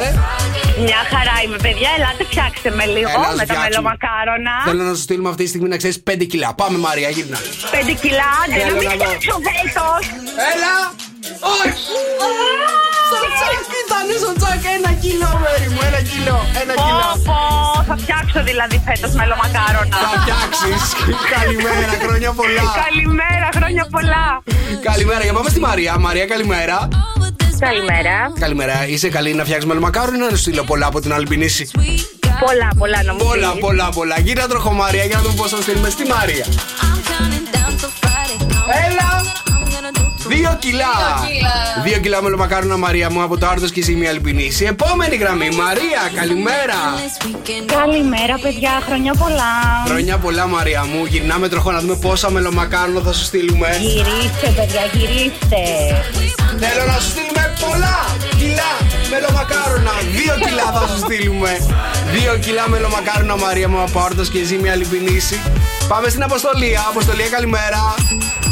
Μια χαρά είμαι, παιδιά. Ελάτε, φτιάξτε με λίγο Έλα, με τα φτιάξουμε. μελομακάρονα. Θέλω να σου στείλουμε αυτή τη στιγμή να ξέρεις 5 κιλά. Πάμε, Μαρία, γύρνα. Πέντε κιλά, άντε, Έλα, να μην να δω. φτιάξω βέλτος. Έλα! Όχι! Στο τσακ ήταν, στο τσακ. Ένα κιλό, Μέρι μου. Ένα κιλό. Ένα Πω, κιλό. πω, θα φτιάξω δηλαδή φέτος μελομακάρονα. Θα φτιάξεις. Καλημέρα, χρόνια πολλά. Καλημέρα, χρόνια πολλά. Καλημέρα, για πάμε στη Μαρία. Μαρία, καλημέρα. Καλημέρα. Καλημέρα, είσαι καλή να φτιάξεις μελομακάρονα ή να σου στείλω πολλά από την Αλμπινίση; Πολλά, πολλά να μου Πολλά, πεις. πολλά, πολλά. Γύρνα τροχό Μαρία για να δούμε πώς θα στείλουμε στη Μαρία. Έλα! Δύο κιλά! κιλά. Δύο κιλά μελομακάρονα Μαρία μου από το Άρτο και η Ζήμη Αλμπινίση. Επόμενη γραμμή, Μαρία, καλημέρα! Καλημέρα, παιδιά, χρόνια πολλά. Χρόνια πολλά, Μαρία μου. Γυρνάμε τροχό να δούμε πόσα μελομακάρονα θα σου στείλουμε. Γυρίστε, παιδιά, γυρίστε. Θέλω να σου στείλουμε πολλά κιλά μελομακάρονα. Δύο κιλά θα σου στείλουμε. Δύο κιλά μελομακάρονα, Μαρία μου από Άρτο και η Ζήμη Αλμπινίση. Πάμε στην Αποστολία. Αποστολία, καλημέρα.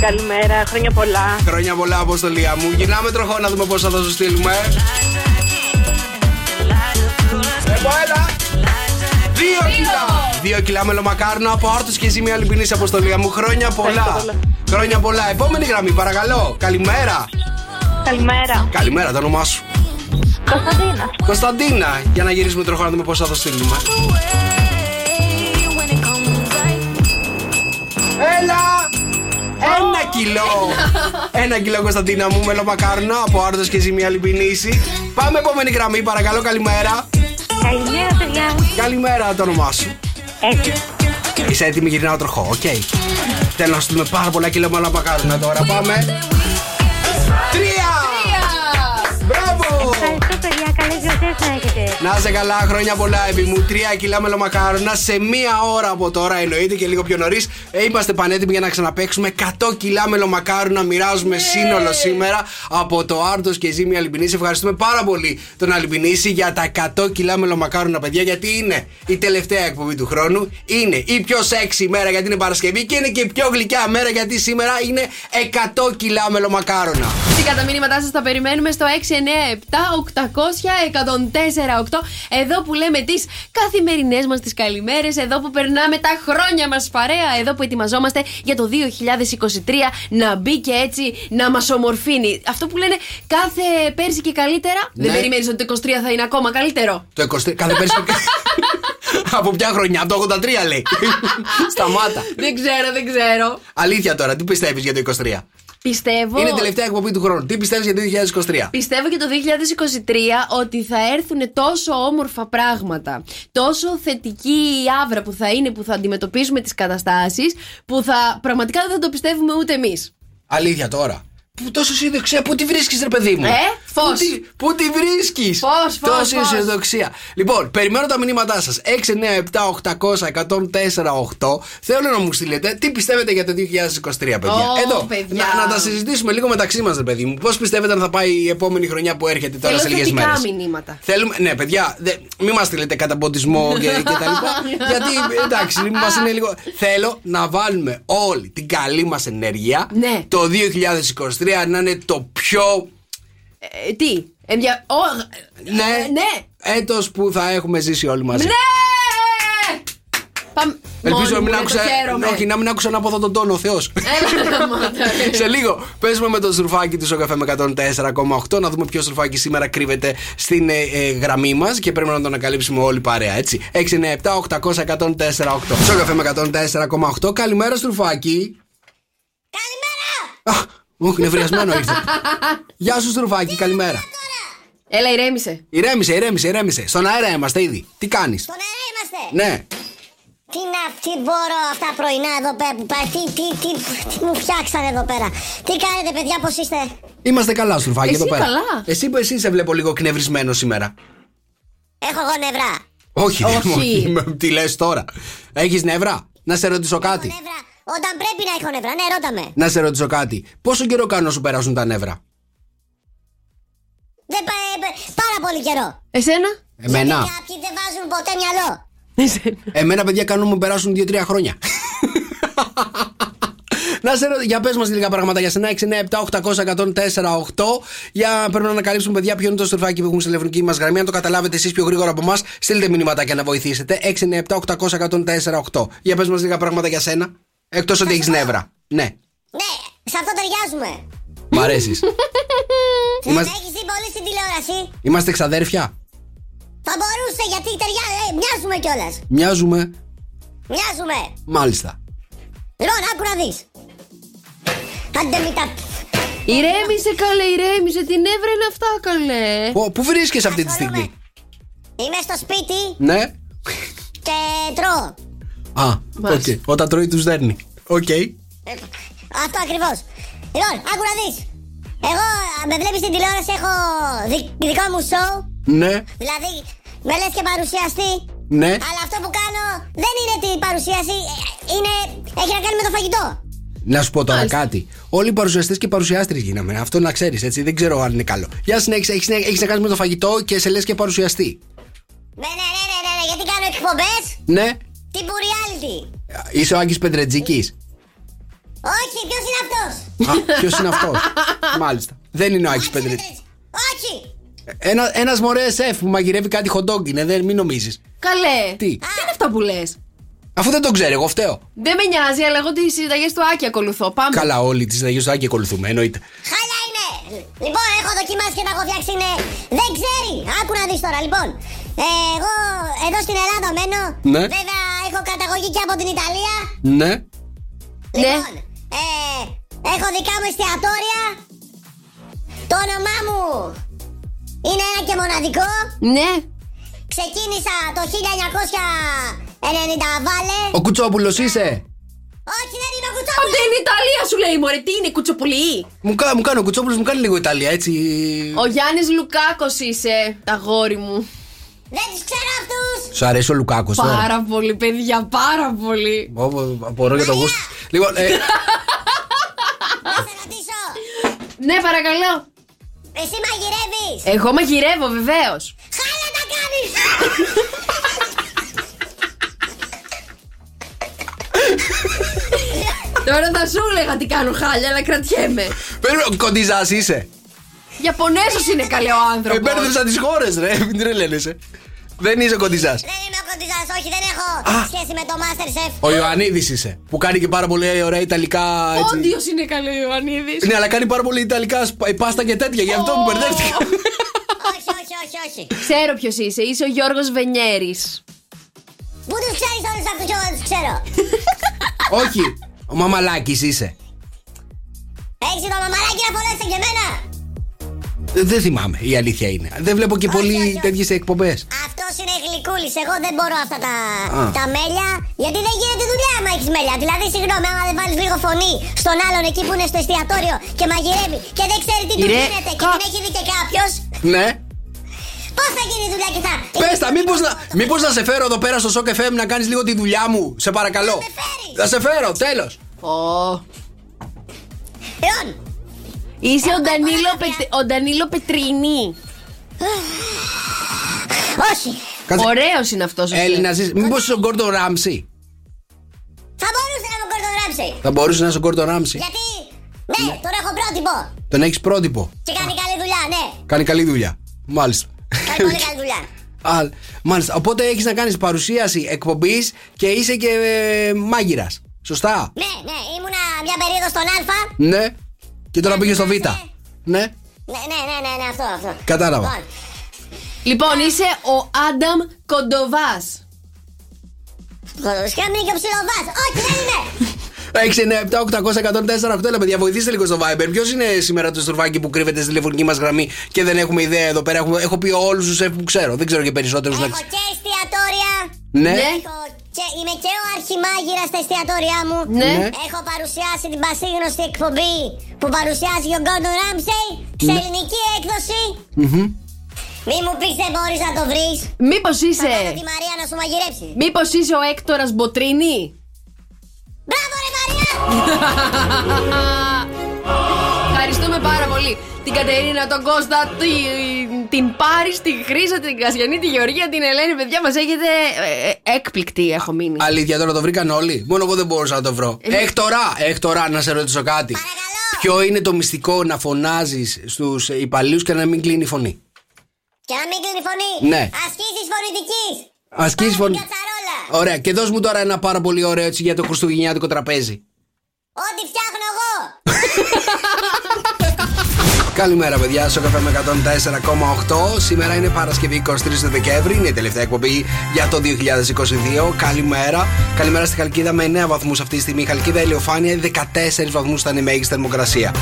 Καλημέρα, χρόνια πολλά. Χρόνια πολλά, Αποστολία μου. Γυρνάμε τροχό να δούμε πόσα θα σου στείλουμε. Εγώ, έλα. Δύο κιλά. Δύο κιλά μελομακάρονα από Άρτος και Ζήμη Αλμπινίση, Αποστολία μου. Χρόνια πολλά. Χρόνια πολλά. Επόμενη γραμμή, παρακαλώ. Καλημέρα. Καλημέρα. Καλημέρα, το όνομά σου. Κωνσταντίνα. Κωνσταντίνα, για να γυρίσουμε τροχό να δούμε πόσα θα στείλουμε. Έλα! Ένα κιλό! Ένα κιλό Κωνσταντίνα μου, μελομακάρονα από Άρτος και Ζημία Λιμπινίση. Πάμε επόμενη γραμμή, παρακαλώ, καλημέρα. Καλημέρα, παιδιά. Καλημέρα, το όνομά σου. Έτσι. Είσαι έτοιμη, γυρνάω τροχό, οκ. Θέλω να στείλουμε πάρα πολλά κιλό μελομακάρονα τώρα. Πάμε. Ευχαριστώ, παιδιά. Καλές γιορτές να έχετε. Να είσαι καλά, χρόνια πολλά, επί μου. Τρία κιλά μελομακάρονα σε μία ώρα από τώρα, εννοείται και λίγο πιο νωρίς. Ε, Είμαστε πανέτοιμοι για να ξαναπέξουμε 100 κιλά μελομακάρου να μοιράζουμε σύνολο σήμερα από το Άρτος και Ζήμη Αλυμπινίση. Ευχαριστούμε πάρα πολύ τον Αλυμπινίση για τα 100 κιλά μελομακάρονα, παιδιά, γιατί είναι η τελευταία εκπομπή του χρόνου. Είναι η πιο σεξι μέρα γιατί είναι Παρασκευή και είναι και η πιο γλυκιά μέρα γιατί σήμερα είναι 100 κιλά μελομακάρονα. Φυσικά τα μήνυματά σας τα περιμένουμε στο 697-800-1048. Εδώ που λέμε τις καθημερινές μας τις καλημέρες. Εδώ που περνάμε τα χρόνια μας παρέα. Εδώ που ετοιμαζόμαστε για το 2023 να μπει και έτσι να μας ομορφύνει. Αυτό που λένε κάθε πέρσι και καλύτερα. Ναι. Δεν περιμένεις ότι το 23 θα είναι ακόμα καλύτερο. Το 23, κάθε πέρσι. από ποια χρονιά, από το 83 λέει. Σταμάτα. δεν ξέρω, δεν ξέρω. Αλήθεια τώρα, τι πιστεύεις για το 23. Πιστεύω. Είναι η τελευταία εκπομπή του χρόνου. Τι πιστεύεις για το 2023. Πιστεύω και το 2023 ότι θα έρθουν τόσο όμορφα πράγματα, τόσο θετική η άβρα που θα είναι που θα αντιμετωπίσουμε τις καταστάσεις, που θα πραγματικά δεν θα το πιστεύουμε ούτε εμείς. Αλήθεια τώρα. Πού τόσο αισιοδοξία, πού τη βρίσκεις, ρε παιδί μου; Ε, φως. Πού τη, πού τη βρίσκεις; Φως, φως, Τόση φως. αισιοδοξία. Λοιπόν, περιμένω τα μηνύματά σας. 697-800-1048. Θέλω να μου στείλετε τι πιστεύετε για το 2023, παιδιά. Ω, Εδώ. παιδιά. Να, να τα συζητήσουμε λίγο μεταξύ μας, ρε παιδί μου. Πώς πιστεύετε αν θα πάει η επόμενη χρονιά που έρχεται τώρα Θέλω σε λίγες θετικά μέρες; μηνύματα. Θέλουμε, ναι, παιδιά, δε, μην μας στείλετε καταποντισμό και, και τα λοιπά. γιατί εντάξει, μας είναι λίγο. Θέλω να βάλουμε όλη την καλή μας ενέργεια Ναι. το 2023 να είναι το πιο. Ε, τι, ενδια... Ω, Ναι, ε, ναι, έτος που θα έχουμε ζήσει όλοι μαζί. ναι! Πάμε. Ελπίζω Μόνη να μου, μην ναι, άκουσα. το χαίρομαι. Όχι, να μην άκουσα από εδώ τον τόνο, ο Θεός. Έλα, μάτα. Σε λίγο παίζουμε με το σουρφάκι του Σοκαφέ με 104,8 να δούμε ποιος σουρφάκι σήμερα κρύβεται στην ε, ε, γραμμή μας και πρέπει να το ανακαλύψουμε όλοι παρέα, έτσι. 697-800-1048. Σοκαφέ με 104,8. Καλημέρα, σουρφάκι. Καλημέρα! Αχ, όχι, νευριασμένο ήρθε. Γεια σου, σουρφάκι, καλημέρα. Έλα, ηρέμησε. Ηρέμησε, ηρέμησε, ηρέμησε. Στον αέρα είμαστε ήδη. Τι κάνεις; Στον αέρα είμαστε. Ναι. Τι να, τι μπορώ αυτά πρωινά εδώ πέρα που πάει, τι, τι, τι, τι μου φτιάξανε εδώ πέρα. Τι κάνετε παιδιά, πώς είστε; Είμαστε καλά, σουρφάκι Εσύ εδώ πέρα. καλά. Εσύ, εσύ σε βλέπω λίγο κνευρισμένο σήμερα. Έχω εγώ νευρά. Όχι, Όχι. όχι. με- Τι λες τώρα. Έχεις νεύρα; Να σε ρωτήσω κάτι. Νευρά. Όταν πρέπει να έχω νευρά, ναι, ρώτα με. Να σε ρωτήσω κάτι. Πόσο καιρό κάνουν να σου περάσουν τα νεύρα; Δεν πάει, πάρα πολύ καιρό. Εσένα; Εμένα. Γιατί κάποιοι δεν βάζουν ποτέ μυαλό. Εμένα, παιδιά, κάνουν να μου περάσουν 2-3 χρόνια. Να σε ρωτήσω, για πες μας λίγα πράγματα για σένα. 697-800-1048. Για πρέπει να ανακαλύψουμε, παιδιά, ποιο είναι το στροφάκι που έχουμε στη τηλεφωνική μας γραμμή. Αν το καταλάβετε εσείς πιο γρήγορα από εμάς, στείλτε μηνύματα να βοηθήσετε. 697-800-1048. Για πες μας λίγα πράγματα για σένα. Εκτός ότι έχεις νεύρα. Ναι, Ναι, σε αυτό ταιριάζουμε. μ' αρέσεις. Δεν Είμαστε, έχεις δει πολύ στην τηλεόραση. είμαστε ξαδέρφια. Θα μπορούσε γιατί ταιριάζει, ε, μοιάζουμε κιόλας. Μοιάζουμε. Μοιάζουμε. Μάλιστα. Λοιπόν, άκου να δεις. Άντε μη τα... Ηρέμησε, καλέ, ηρέμησε. Τι νεύρα είναι αυτά, καλέ. Πού- Πού βρίσκεσαι αυτή τη στιγμή; Είμαι στο σπίτι Ναι. και τρώω. Α, οκ. Όταν τρώει, τους δέρνει. Οκ. Ε, Αυτό ακριβώς. Λοιπόν, άκου να δεις. Εγώ, α, με βλέπεις στην τηλεόραση, έχω δι- δικό μου show. Ναι, Δηλαδή, με λες και παρουσιαστή. ναι. Αλλά αυτό που κάνω δεν είναι την παρουσίαση, ε, είναι, έχει να κάνει με το φαγητό. Να σου πω τώρα κάτι. Όλοι οι παρουσιαστές και παρουσιάστριες γίναμε. Αυτό να ξέρεις, έτσι. Δεν ξέρω αν είναι καλό. Για συνέχισε, έχεις έχεις να κάνεις με το φαγητό και σε λες και παρουσιαστή. Ναι, ναι, ναι, ναι, ναι, ναι, γιατί κάνω εκπομπές Ναι. Τύπου reality. Είσαι ο Άκη Πεντρετζίκη. Όχι, ποιος είναι αυτός; Α, ποιος είναι αυτός; Μάλιστα. Δεν είναι ο Άκη Πεντρετζίκη. Όχι. Ένα ένας μωρέ σεφ που μαγειρεύει κάτι χοντόγκ είναι, δεν μην νομίζεις. Καλέ. Τι; Τι είναι αυτά που λες; Αφού δεν τον ξέρει, εγώ φταίω. Δεν με νοιάζει, αλλά εγώ τις συνταγές του Άκη ακολουθώ. Πάμε. Καλά, όλοι τις συνταγές του Άκη ακολουθούμε, εννοείται. Χάλια είναι. Λοιπόν, έχω δοκιμάσει και τα έχω φτιάξει. Είναι... Δεν ξέρει. Άκου να δεις τώρα, λοιπόν. Ε, εγώ εδώ στην Ελλάδα μένω. Ναι. Βέβαια, έχω καταγωγή και από την Ιταλία. Ναι. Λοιπόν, ε, έχω δικά μου εστιατόρια. Το όνομά μου είναι ένα και μοναδικό. Ναι. Ξεκίνησα το 1990 βάλε. Ο Κουτσόπουλος είσαι; Όχι, δεν είμαι ο Από Κουτσόπουλος. την Ιταλία σου λέει, Μωρέ, τι είναι, κουτσοπουλί. Μου, κα- μου κάνει ο Κουτσόπουλος, μου κάνει λίγο Ιταλία, έτσι. Ο Γιάννης Λουκάκος είσαι, τα γόρι μου. Δεν τους ξέρω αυτούς. Σου αρέσει ο Λουκάκος τώρα. Πάρα πολύ, παιδιά, πάρα πολύ. Ω, Απορώ για το γούστο. Λοιπόν, ε, Να σε ρωτήσω. Ναι, παρακαλώ. Εσύ μαγειρεύεις. Εγώ μαγειρεύω, βεβαίως. Χάλια τα κάνεις. Τώρα θα σου έλεγα τι κάνω χάλια, αλλά κρατιέμαι. Παίρνω κοντιζάς είσαι. Ιαπωνέζος είναι καλέ ο άνθρωπος. Εμπέρδεψα τις χώρες, ρε. Μην τρελαίνεσαι. Δεν είσαι κοντιζάς. Δεν είμαι ο κοντιζάς, όχι, δεν έχω σχέση με το Masterchef. Ο Ιωαννίδης είσαι. Που κάνει και πάρα πολύ ωραία Ιταλικά. Έτσι. Όντιος είναι καλό ο Ιωαννίδης. Ναι, αλλά κάνει πάρα πολύ Ιταλικά σπα- πάστα και τέτοια. Γι' αυτό μου μπερδεύτηκα. όχι, όχι, όχι, όχι. Ξέρω ποιος είσαι. Είσαι ο Γιώργος Βενιέρης. Πού τους ξέρεις όλους αυτούς και εγώ δεν τους ξέρω. Όχι. Ο Μαμαλάκης είσαι. Έχεις το μαμαράκι να φωνέσαι και εμένα. Ε, Δεν θυμάμαι, η αλήθεια είναι. Δεν βλέπω και πολύ τέτοιες εκπομπές. Αυτός είναι γλυκούλης. Εγώ δεν μπορώ αυτά τα, Α. τα μέλια. Γιατί δεν γίνεται δουλειά άμα έχεις μέλια. Δηλαδή, συγγνώμη, άμα δεν βάλεις λίγο φωνή στον άλλον εκεί που είναι στο εστιατόριο και μαγειρεύει και δεν ξέρει τι του Ηρε- γίνεται και την έχει δει και κάποιος. Ναι. Πώς θα γίνει η δουλειά και θα. Πες τα, μήπως να, μήπως να σε φέρω εδώ πέρα στο Σοκ FM να κάνεις λίγο τη δουλειά μου. Σε παρακαλώ. Θα σε φέρω, τέλος. Λοιπόν, Είσαι ο Ντανίλο, Πετ- ο Ντανίλο Πετρίνη. Όχι. Ωραίος είναι αυτός. Έλληνα είσαι. Μήπως είσαι ο Γκόρντον Ράμσι. Θα μπορούσε να μου κορδογράψει. Θα μπορούσε να είσαι ο Γκόρντον Ράμσι. Γιατί. Ναι, τον έχω πρότυπο. Τον έχεις πρότυπο. Και κάνει καλή δουλειά, ναι. Κάνει καλή δουλειά. Μάλιστα. Κάνει πολύ καλή δουλειά. Α, μάλιστα. Οπότε έχεις να κάνεις παρουσίαση εκπομπής και είσαι και ε, μάγειρας. Σωστά; Ναι, ναι, ήμουνα μια περίοδος στον Α. Ναι. Και τώρα πήγε στο Β. Ναι. Ναι, ναι, ναι, ναι, ναι, αυτό, αυτό. Κατάλαβα. Λοιπόν, Λοιπόν, είσαι ο Άνταμ Κοντοβάς. Σκάμινε και ο ψιλοβάς. Όχι, δεν είμαι. 6, 9, 7, 800, 104, 8. Έλα, παιδιά, βοηθήστε λίγο στο Viber. Ποιος είναι σήμερα το στουρβάκι που κρύβεται στη τηλεφωνική μας γραμμή και δεν έχουμε ιδέα εδώ πέρα; Έχουμε, έχω πει όλους τους σεφ που ξέρω. Δεν ξέρω και περισσότερους να Έχω και εστιατόρια. Ναι. Έχω και, είμαι και ο αρχιμάγειρας στα εστιατόρια μου. Ναι. Ναι. Έχω παρουσιάσει την πασίγνωστη εκπομπή που παρουσιάζει ο Γκόρντον Ράμσεϊ σε Ναι. ελληνική έκδοση. Μμμ. Μη μου πεις δεν μπορείς να το βρεις. Μήπως Θα είσαι. κάνω τη Μαρία να σου μαγειρέψει. Μήπως είσαι ο Έκτορας Μποτρίνη; Μπράβο ρε Μαρία! Ευχαριστούμε πάρα πολύ. Την Κατερίνα, τον Κώστα, την, την Πάρη, την Χρύσα, την Κασιανή, τη Γεωργία, την Ελένη. Παιδιά, μας έχετε ε, ε, έκπληκτοι, έχω μείνει. Αλήθεια, τώρα το βρήκαν όλοι. Μόνο εγώ δεν μπορούσα να το βρω. Ε, Έκτορα, έκτορα, να σε ρωτήσω κάτι. Ποιο είναι το μυστικό να φωνάζεις στους υπαλλήλους και να μην κλείνει η φωνή; Και να μην κλείνει η φωνή. Ναι. Ασκήσεις φωνητικής. Ασκήσεις φωνή. Κατσαρόλα. Ωραία, και δώσ' μου τώρα ένα πάρα πολύ ωραίο έτσι για το χριστουγεννιάτικο τραπέζι. Ό,τι φτιάχνω εγώ. Καλημέρα, παιδιά. Στο καφέ με 104,8. Σήμερα είναι Παρασκευή 23 του Δεκέμβρη. Είναι η τελευταία εκπομπή για το 2022. Καλημέρα. Καλημέρα στη Χαλκίδα με 9 βαθμούς αυτή τη στιγμή. Η Χαλκίδα ηλιοφάνεια 14 βαθμούς ήταν η μέγιστη θερμοκρασία.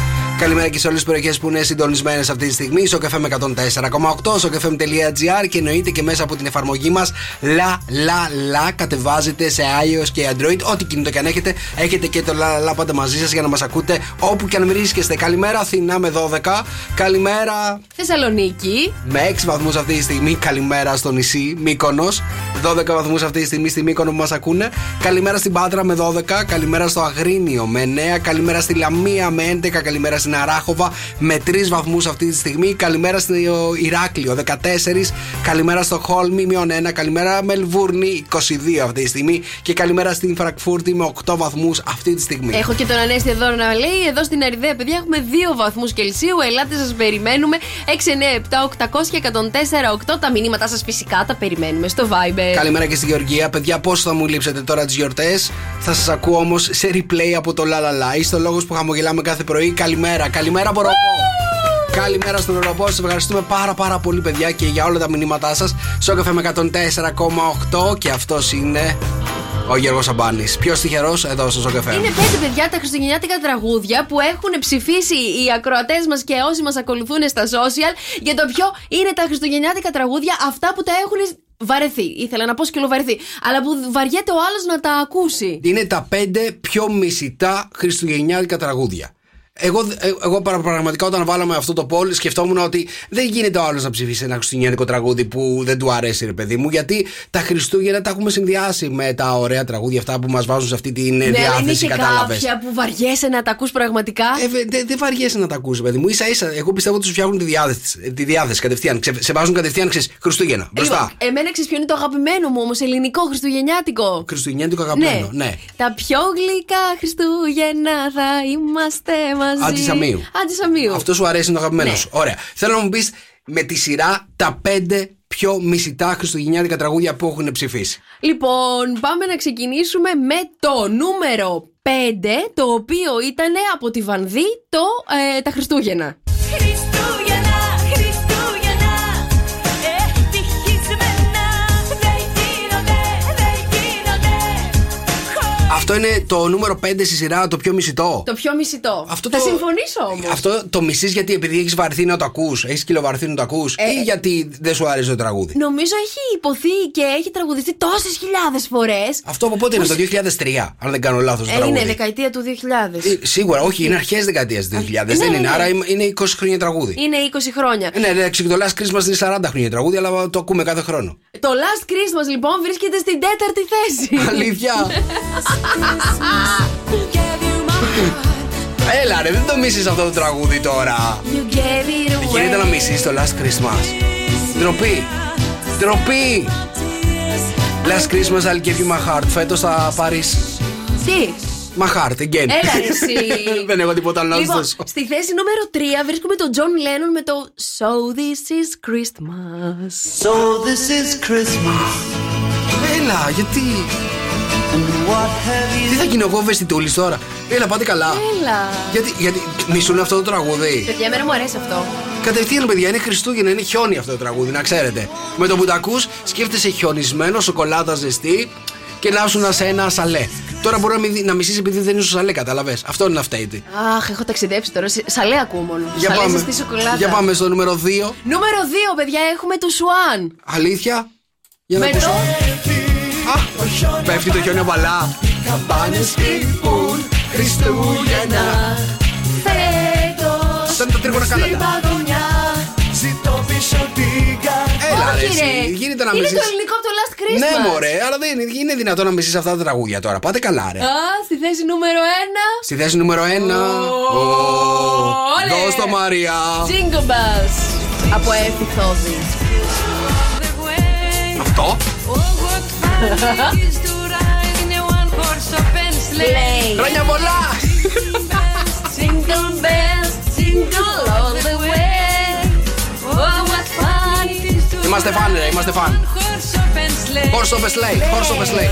Καλημέρα και σε όλες τις περιοχές που είναι συντονισμένες αυτή τη στιγμή. Στο καφέ με 104,8, στο καφέ.gr και εννοείται και μέσα από την εφαρμογή μας La La La. Κατεβάζετε σε iOS και Android. Ό,τι κινητό και αν έχετε, έχετε και το La La La πάντα μαζί σας για να μας ακούτε όπου και αν βρίσκεστε. Καλημέρα, Αθηνά με 12. Καλημέρα Θεσσαλονίκη. με 6 βαθμούς αυτή τη στιγμή. Καλημέρα στο νησί Μύκονος. 12 βαθμούς αυτή τη στιγμή στη Μύκονο που μας ακούνε. Καλημέρα στην Πάτρα με 12. Καλημέρα στο Αγρίνιο με 9. Καλημέρα στη Λαμία με 11. Καλημέρα στην Αράχοβα με 3 βαθμούς αυτή τη στιγμή. Καλημέρα στο Ηράκλειο 14. Καλημέρα στο Χόλμη μείον 1. Καλημέρα Μελβούρνη 22 αυτή τη στιγμή. Και καλημέρα στην Φραγκφούρτη με 8 βαθμούς αυτή τη στιγμή. Έχω και τον Ανέστη εδώ να λέει: Εδώ στην Αριδαία, παιδιά, έχουμε 2 βαθμούς Κελσίου. Ελάτε, σας περιμένουμε. 697 800 και 104 8. Τα μηνύματά σας φυσικά τα περιμένουμε στο Viber. Καλημέρα και στη Γεωργία. Παιδιά, πώς θα μου λείψετε τώρα τις γιορτές; Θα σας ακούω όμως σε replay από το Λαλαλά. Είστε ο λόγος που χαμογελάμε κάθε πρωί. Καλημέρα. Καλημέρα από Ροπό. Καλημέρα στον Ροπό. Σας ευχαριστούμε πάρα πάρα πολύ, παιδιά, και για όλα τα μηνύματά σας. Σοκαφέ με 104,8 και αυτός είναι ο Γιώργος Αμπάνη. Πιο τυχερό εδώ στο Σοκαφέ. Είναι πέντε παιδιά τα χριστουγεννιάτικα τραγούδια που έχουν ψηφίσει οι ακροατές μας και όσοι μας ακολουθούν στα social για το ποιο είναι τα χριστουγεννιάτικα τραγούδια αυτά που τα έχουν βαρεθεί. Ήθελα να πω σκυλοβαρεθεί. Αλλά που βαριέται ο άλλος να τα ακούσει. Είναι τα πέντε πιο μισητά χριστουγεννιάτικα τραγούδια. Εγώ, ε, εγώ παρα- πραγματικά όταν βάλαμε αυτό το poll σκεφτόμουν ότι δεν γίνεται ο άλλος να ψηφίσει ένα χριστουγεννιάτικο τραγούδι που δεν του αρέσει, ρε παιδί μου. Γιατί τα Χριστούγεννα τα έχουμε συνδυάσει με τα ωραία τραγούδια αυτά που μας βάζουν σε αυτή την Ναι, αλλά είναι διάθεση, και κατάλαβες. κάποια που βαριέσαι να τα ακούς πραγματικά; Ε, βε- δεν δεν βαριέσαι να τα ακούσει, παιδί μου. σα ίσα, εγώ πιστεύω ότι σου φτιάχνουν τη διάθεση, τη διάθεση κατευθείαν. Ξε- σε βάζουν κατευθείαν, ξέρεις, Χριστούγεννα. Μπροστά. Λοιπόν, εμένα ξέρεις ποιο είναι το αγαπημένο μου όμως, ελληνικό χριστουγεννιάτικο. Χριστουγεννιάτικο αγαπημένο, ναι. Τα πιο γλυκά Χριστούγεννα θα είμαστε μαζί. Αντισαμίου. Αντισαμίου. Αυτό σου αρέσει είναι το αγαπημένο Ναι. σου. Ωραία. Θέλω να μου πεις με τη σειρά τα πέντε πιο μισητά χριστουγεννιάτικα τραγούδια που έχουν ψηφίσει. Λοιπόν, πάμε να ξεκινήσουμε με το νούμερο 5, το οποίο ήταν από τη Βανδί το, ε, τα Χριστούγεννα. Χριστούγεννα, Αυτό είναι το νούμερο 5 στη σειρά, το πιο μισητό. Το πιο μισητό. Αυτό θα το- συμφωνήσω όμως. Αυτό το μισείς γιατί επειδή έχεις βαρθεί να το ακούς, έχεις κιλοβαρθεί να το ακούς, Ε, ή γιατί δεν σου αρέσει το τραγούδι; Νομίζω έχει υποθεί και έχει τραγουδιστεί τόσες χιλιάδες φορές. Αυτό από πότε είναι, το 2003, αν δεν κάνω λάθος το Ε, τραγούδι; είναι δεκαετία του 2000. Ε, Σίγουρα, όχι, είναι αρχές δεκαετίας του 2000. ναι, δεν ναι, είναι, ναι. άρα είμαι- είναι 20 χρόνια τραγούδι. Είναι 20 χρόνια. Ε, Ναι, ναι, το Last Christmas είναι 40 χρόνια τραγούδι, αλλά το ακούμε κάθε χρόνο. Το Last Christmas λοιπόν βρίσκεται στην τέταρτη θέση. Αλήθεια. Έλα ρε, δεν το μίσεις αυτό το τραγούδι τώρα. You gave it away. Γίνεται να μισείς το Last Christmas. Ντροπή. Ντροπή. Last Christmas I'll give you my heart. Φέτος θα πάρεις Τι; my heart again. Έλα ρε, εσύ. δεν έχω τίποτα άλλο να σου Λοιπόν, δώσω. στη θέση νούμερο 3 βρίσκουμε τον John Lennon με το So This is Christmas. So this is Christmas. Έλα, γιατί; Τι θα γίνω εγώ βεστιτούλης τώρα; Έλα, πάτε καλά. Έλα. Γιατί, γιατί μισούν αυτό το τραγούδι. Παιδιά, εμένα μου αρέσει αυτό. Κατευθείαν, παιδιά, είναι Χριστούγεννα, είναι χιόνι αυτό το τραγούδι, να ξέρετε. Με το που τα ακούς, σκέφτεσαι χιονισμένο, σοκολάτα ζεστή και να σου σε ένα σαλέ. Τώρα μπορεί να, μην, να μισείς επειδή δεν είσαι στο σαλέ, κατάλαβες. Αυτό είναι αυτά ήδη. Αχ, έχω ταξιδέψει τώρα. Σε- Σαλέ ακούω μόνο. Για Σαλέ πάμε. ζεστή σοκολάτα. Για πάμε στο νούμερο 2. Νούμερο 2, παιδιά, έχουμε το Σουάν. Αλήθεια; Για να Με ακούσω. το. Α, πέφτει το χιόνι απαλά. Καμπάνες χτυπούν Χριστούγεννα. Φέτος Σαν τα τρίγωνα στην κάλατα. παγωνιά. Ζητώ πίσω την καρδιά. Έλα, ρε, Όχι, εσύ. ρε. Γίνεται να Είναι μισείς. το ελληνικό από το Last Christmas. Ναι, μωρέ, αλλά δεν είναι, είναι δυνατόν να μισείς αυτά τα τραγούδια τώρα. Πάτε καλά, ρε. Α, στη θέση νούμερο 1. Στη θέση νούμερο 1. Όλε. Δώσ' το Μαρία. Jingle Bells. Από Εφηθόδη. Αυτό. Play. Χρόνια πολλά! Jingle bells, jingle all the way. Oh, what fun it is to Είμαστε φαν, ρε, είμαστε φαν. Horse of a sleigh, horse of a sleigh.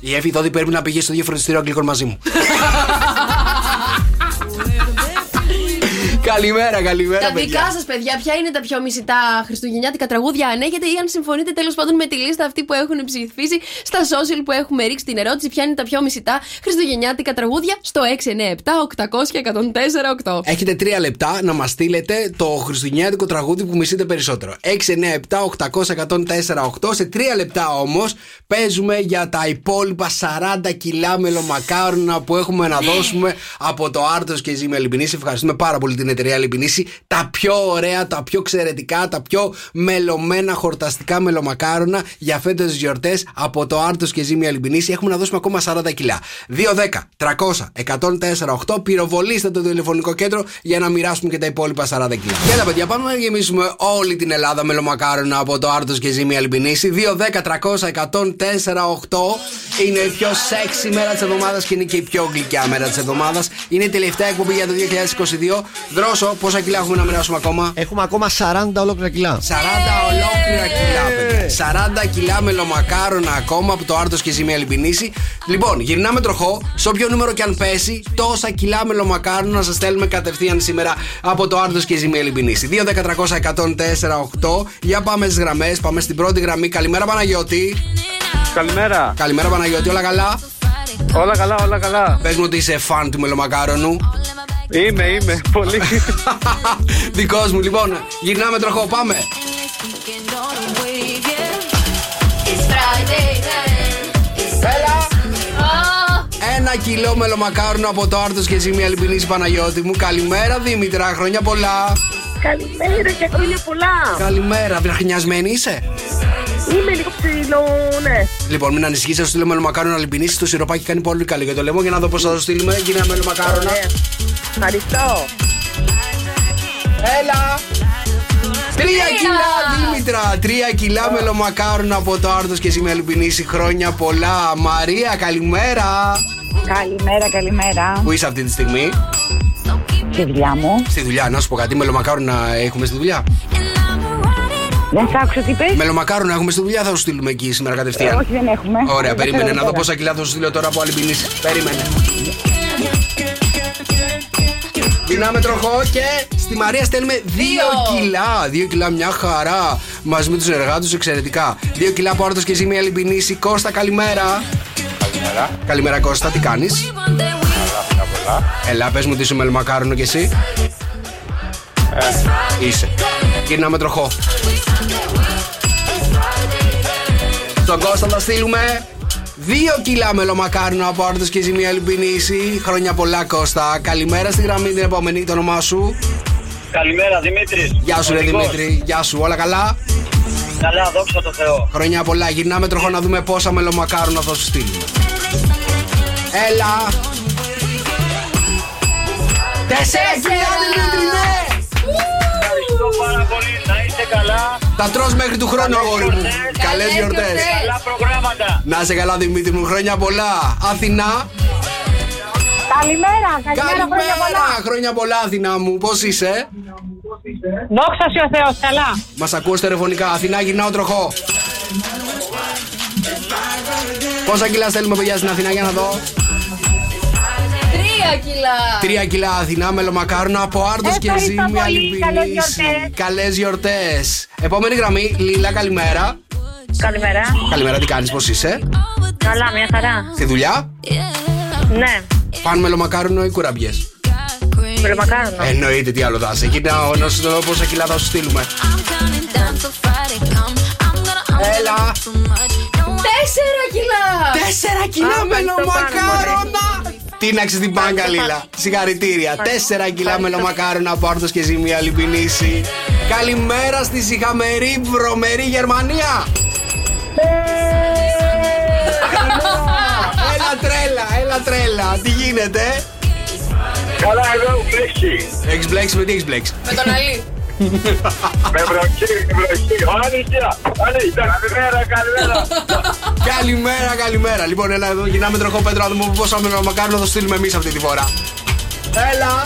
Η Εύη τότε πρέπει να πηγαίνει στο ίδιο φροντιστήριο αγγλικών μαζί μου. καλημέρα, καλημέρα, Τα παιδιά. δικά σας, παιδιά, ποια είναι τα πιο μισητά χριστουγεννιάτικα τραγούδια, αν έχετε ή αν συμφωνείτε τέλος πάντων με τη λίστα αυτή που έχουν ψηφίσει στα social που έχουμε ρίξει την ερώτηση, ποια είναι τα πιο μισητά χριστουγεννιάτικα τραγούδια στο 697-800-1048. Έχετε τρία λεπτά να μας στείλετε το χριστουγεννιάτικο τραγούδι που μισείτε περισσότερο. 697-800-1048. Σε τρία λεπτά όμως παίζουμε για τα υπόλοιπα 40 κιλά μελομακάρονα που έχουμε να δώσουμε από το Άρτος και Ζήμια Λιμπινίση. Ευχαριστούμε πάρα πολύ την εταιρεία Λιμπινίση. Τα πιο ωραία, τα πιο εξαιρετικά, τα πιο μελωμένα χορταστικά μελομακάρονα για φέτος τις γιορτές από το Άρτος και Ζήμια Λιμπινίση. Έχουμε να δώσουμε ακόμα 40 κιλά. 210 300 1048. Πυροβολήστε το τηλεφωνικό κέντρο για να μοιράσουμε και τα υπόλοιπα 40 κιλά. Και έλα, παιδιά, πάμε να γεμίσουμε όλη την Ελλάδα μελομακάρονα από το Άρτος και Ζήμια Λιμπινίση. 210 300 1048 είναι η πιο sexy μέρα της εβδομάδας και είναι και η πιο γλυκιά μέρα της εβδομάδας. Είναι η τελευταία εκπομπή για το 2022. Δρόσο, πόσα κιλά έχουμε να μοιράσουμε ακόμα. Έχουμε ακόμα 40 ολόκληρα κιλά. 40 ολόκληρα κιλά, παιδιά. 40 κιλά μελομακάρονα ακόμα από το Άρτος και Ζημία Λιμπινίση. Λοιπόν, γυρνάμε τροχό. Σε όποιο νούμερο και αν πέσει, τόσα κιλά μελομακάρονα να σας στέλνουμε κατευθείαν σήμερα από το Άρτος και Ζημία Λιμπινίση. 2 10 300 1048. Για πάμε στις γραμμές. Πάμε στην πρώτη γραμμή. Καλημέρα, Παναγιώτη. Καλημέρα. Καλημέρα, Παναγιώτη. Όλα καλά; Όλα καλά, όλα καλά. Πες μου ότι είσαι φαν του μελομακάρονου. Είμαι, είμαι. Πολύ. Δικός μου, λοιπόν. Γυρνάμε τροχό, πάμε. It's Friday then. It's Έλα. Oh. Ένα. Ένα κιλό μελομακάρουνο από το Άρτος και Ζημία Λιμπινίση Παναγιώτη μου. Καλημέρα Δήμητρα, χρόνια πολλά. Καλημέρα και χρόνια πολλά. Καλημέρα, βραχνιασμένη είσαι. Είμαι λίγο ψηλό, ναι. Λοιπόν, μην ανησυχείς, θα σου στείλω μελομακάρονα λιμπινίση. Το σιροπάκι κάνει πολύ καλό για το λαιμό. Για να δω πώς θα το στείλουμε. Γίνα μελομακάρονα. Ωραία. Ευχαριστώ. Έλα! Τρία κιλά, Δήμητρα! Τρία κιλά μελομακάρονα από το Άρτος και Ζημία Λιμπινίση. Χρόνια πολλά. Μαρία, καλημέρα. Καλημέρα, καλημέρα. Πού είσαι αυτή τη στιγμή, Στη δουλειά μου. Στη δουλειά, να σου πω κάτι. Μελομακάρονα έχουμε στη δουλειά; Δεν σ' άκουσα τι πες. Μελομακάρονα έχουμε στη δουλειά, θα σου στείλουμε εκεί σήμερα Ε, κατευθείαν. όχι, δεν έχουμε. Ωραία, Δεν περίμενε ξέρω να δω τώρα. πόσα κιλά θα σου στείλω τώρα από άλλη ποινή. Περίμενε. Πεινάμε τροχό και στη Μαρία στέλνουμε 2 κιλά. 2 κιλά, μια χαρά. Μαζί με τους συνεργάτε του, εξαιρετικά. 2 κιλά από Άρτος και ζημία λιμπινίση. Κώστα, καλημέρα. Καλημέρα. Καλημέρα, Κώστα, τι κάνεις; Καλά, πολλά. Έλα, πες μου τι είσαι μελομακάρονο κι εσύ. Ε. Είσαι. Γυρνάμε τροχό. Στον Κώστα θα στείλουμε 2 κιλά μελομακάρονο από Άρτος και ζημία λιμπινίση. Χρόνια πολλά, Κώστα. Καλημέρα στη γραμμή την επόμενη, το όνομά σου. Καλημέρα, Δημήτρη. Γεια σου, ρε Δημήτρη. Γεια σου, όλα καλά; Καλά, δόξα τω Θεώ. Χρόνια πολλά. Γυρνάμε τροχό να δούμε πόσα μελομακάρονα θα σου στείλουμε. Έλα. Τέσσερα κιλά, Δημήτρη, ναι. Ευχαριστώ πάρα πολύ. Να είστε καλά. Τα τρως μέχρι του χρόνου, αγόρι μου. Καλές γιορτές. Καλά προγράμματα. Να σε καλά, Δημήτρη μου. Χρόνια πολλά. Αθηνά. Καλημέρα, καλημέρα, χρόνια πολλά. Καλημέρα. Χρόνια πολλά, Αθηνά μου. Πώς είσαι; Δόξα σου ο Θεός, καλά. Μας ακούς τηλεφωνικά. Αθηνά, γυρνάω τροχό. Πόσα κιλά στέλνουμε, παιδιά, στην Αθηνά για να δω. Τρία κιλά. Τρία κιλά Αθηνά, μελομακάρονα από Άρτος και Ευχαριστώ Ζήμια πολύ. Καλές Λιμπινίση. γιορτές. Καλές γιορτές. Επόμενη γραμμή, Λίλα, καλημέρα. Καλημέρα. Καλημέρα, τι κάνεις, πώς είσαι; Καλά, μια χαρά. Στη δουλειά, Ναι. πάνε μελομακάρονο ή κουραμπιές; Μελομακάρονα. Εννοείται τι άλλο θα είσαι. Εκεί να, να σου δω πόσα κιλά θα σου στείλουμε. Έλα. Τέσσερα κιλά. Τέσσερα κιλά μελομακάρονα. Τίναξε την μπάγκα, Λίλα. Συγχαρητήρια. Τέσσερα κιλά μελομακάρονα από Άρτος και Ζημία Λιμπινίση. Καλημέρα στη συχαμερή βρωμερή Γερμανία. Έλα τρέλα, έλα τρέλα. Τι γίνεται; Καλά, εδώ μπλέξει. Έχεις μπλέξει με τι έχεις μπλέξει; Με τον Αλή. Με βροχή, με βροχή. Άνοιξε. Άνοιξε. Καλημέρα, καλημέρα. Καλημέρα, καλημέρα. Λοιπόν, έλα εδώ, γυρνάμε τροχό Πέτρο να δούμε πόσα μελομακάρονα θα στείλουμε εμείς αυτή τη φορά. Έλα.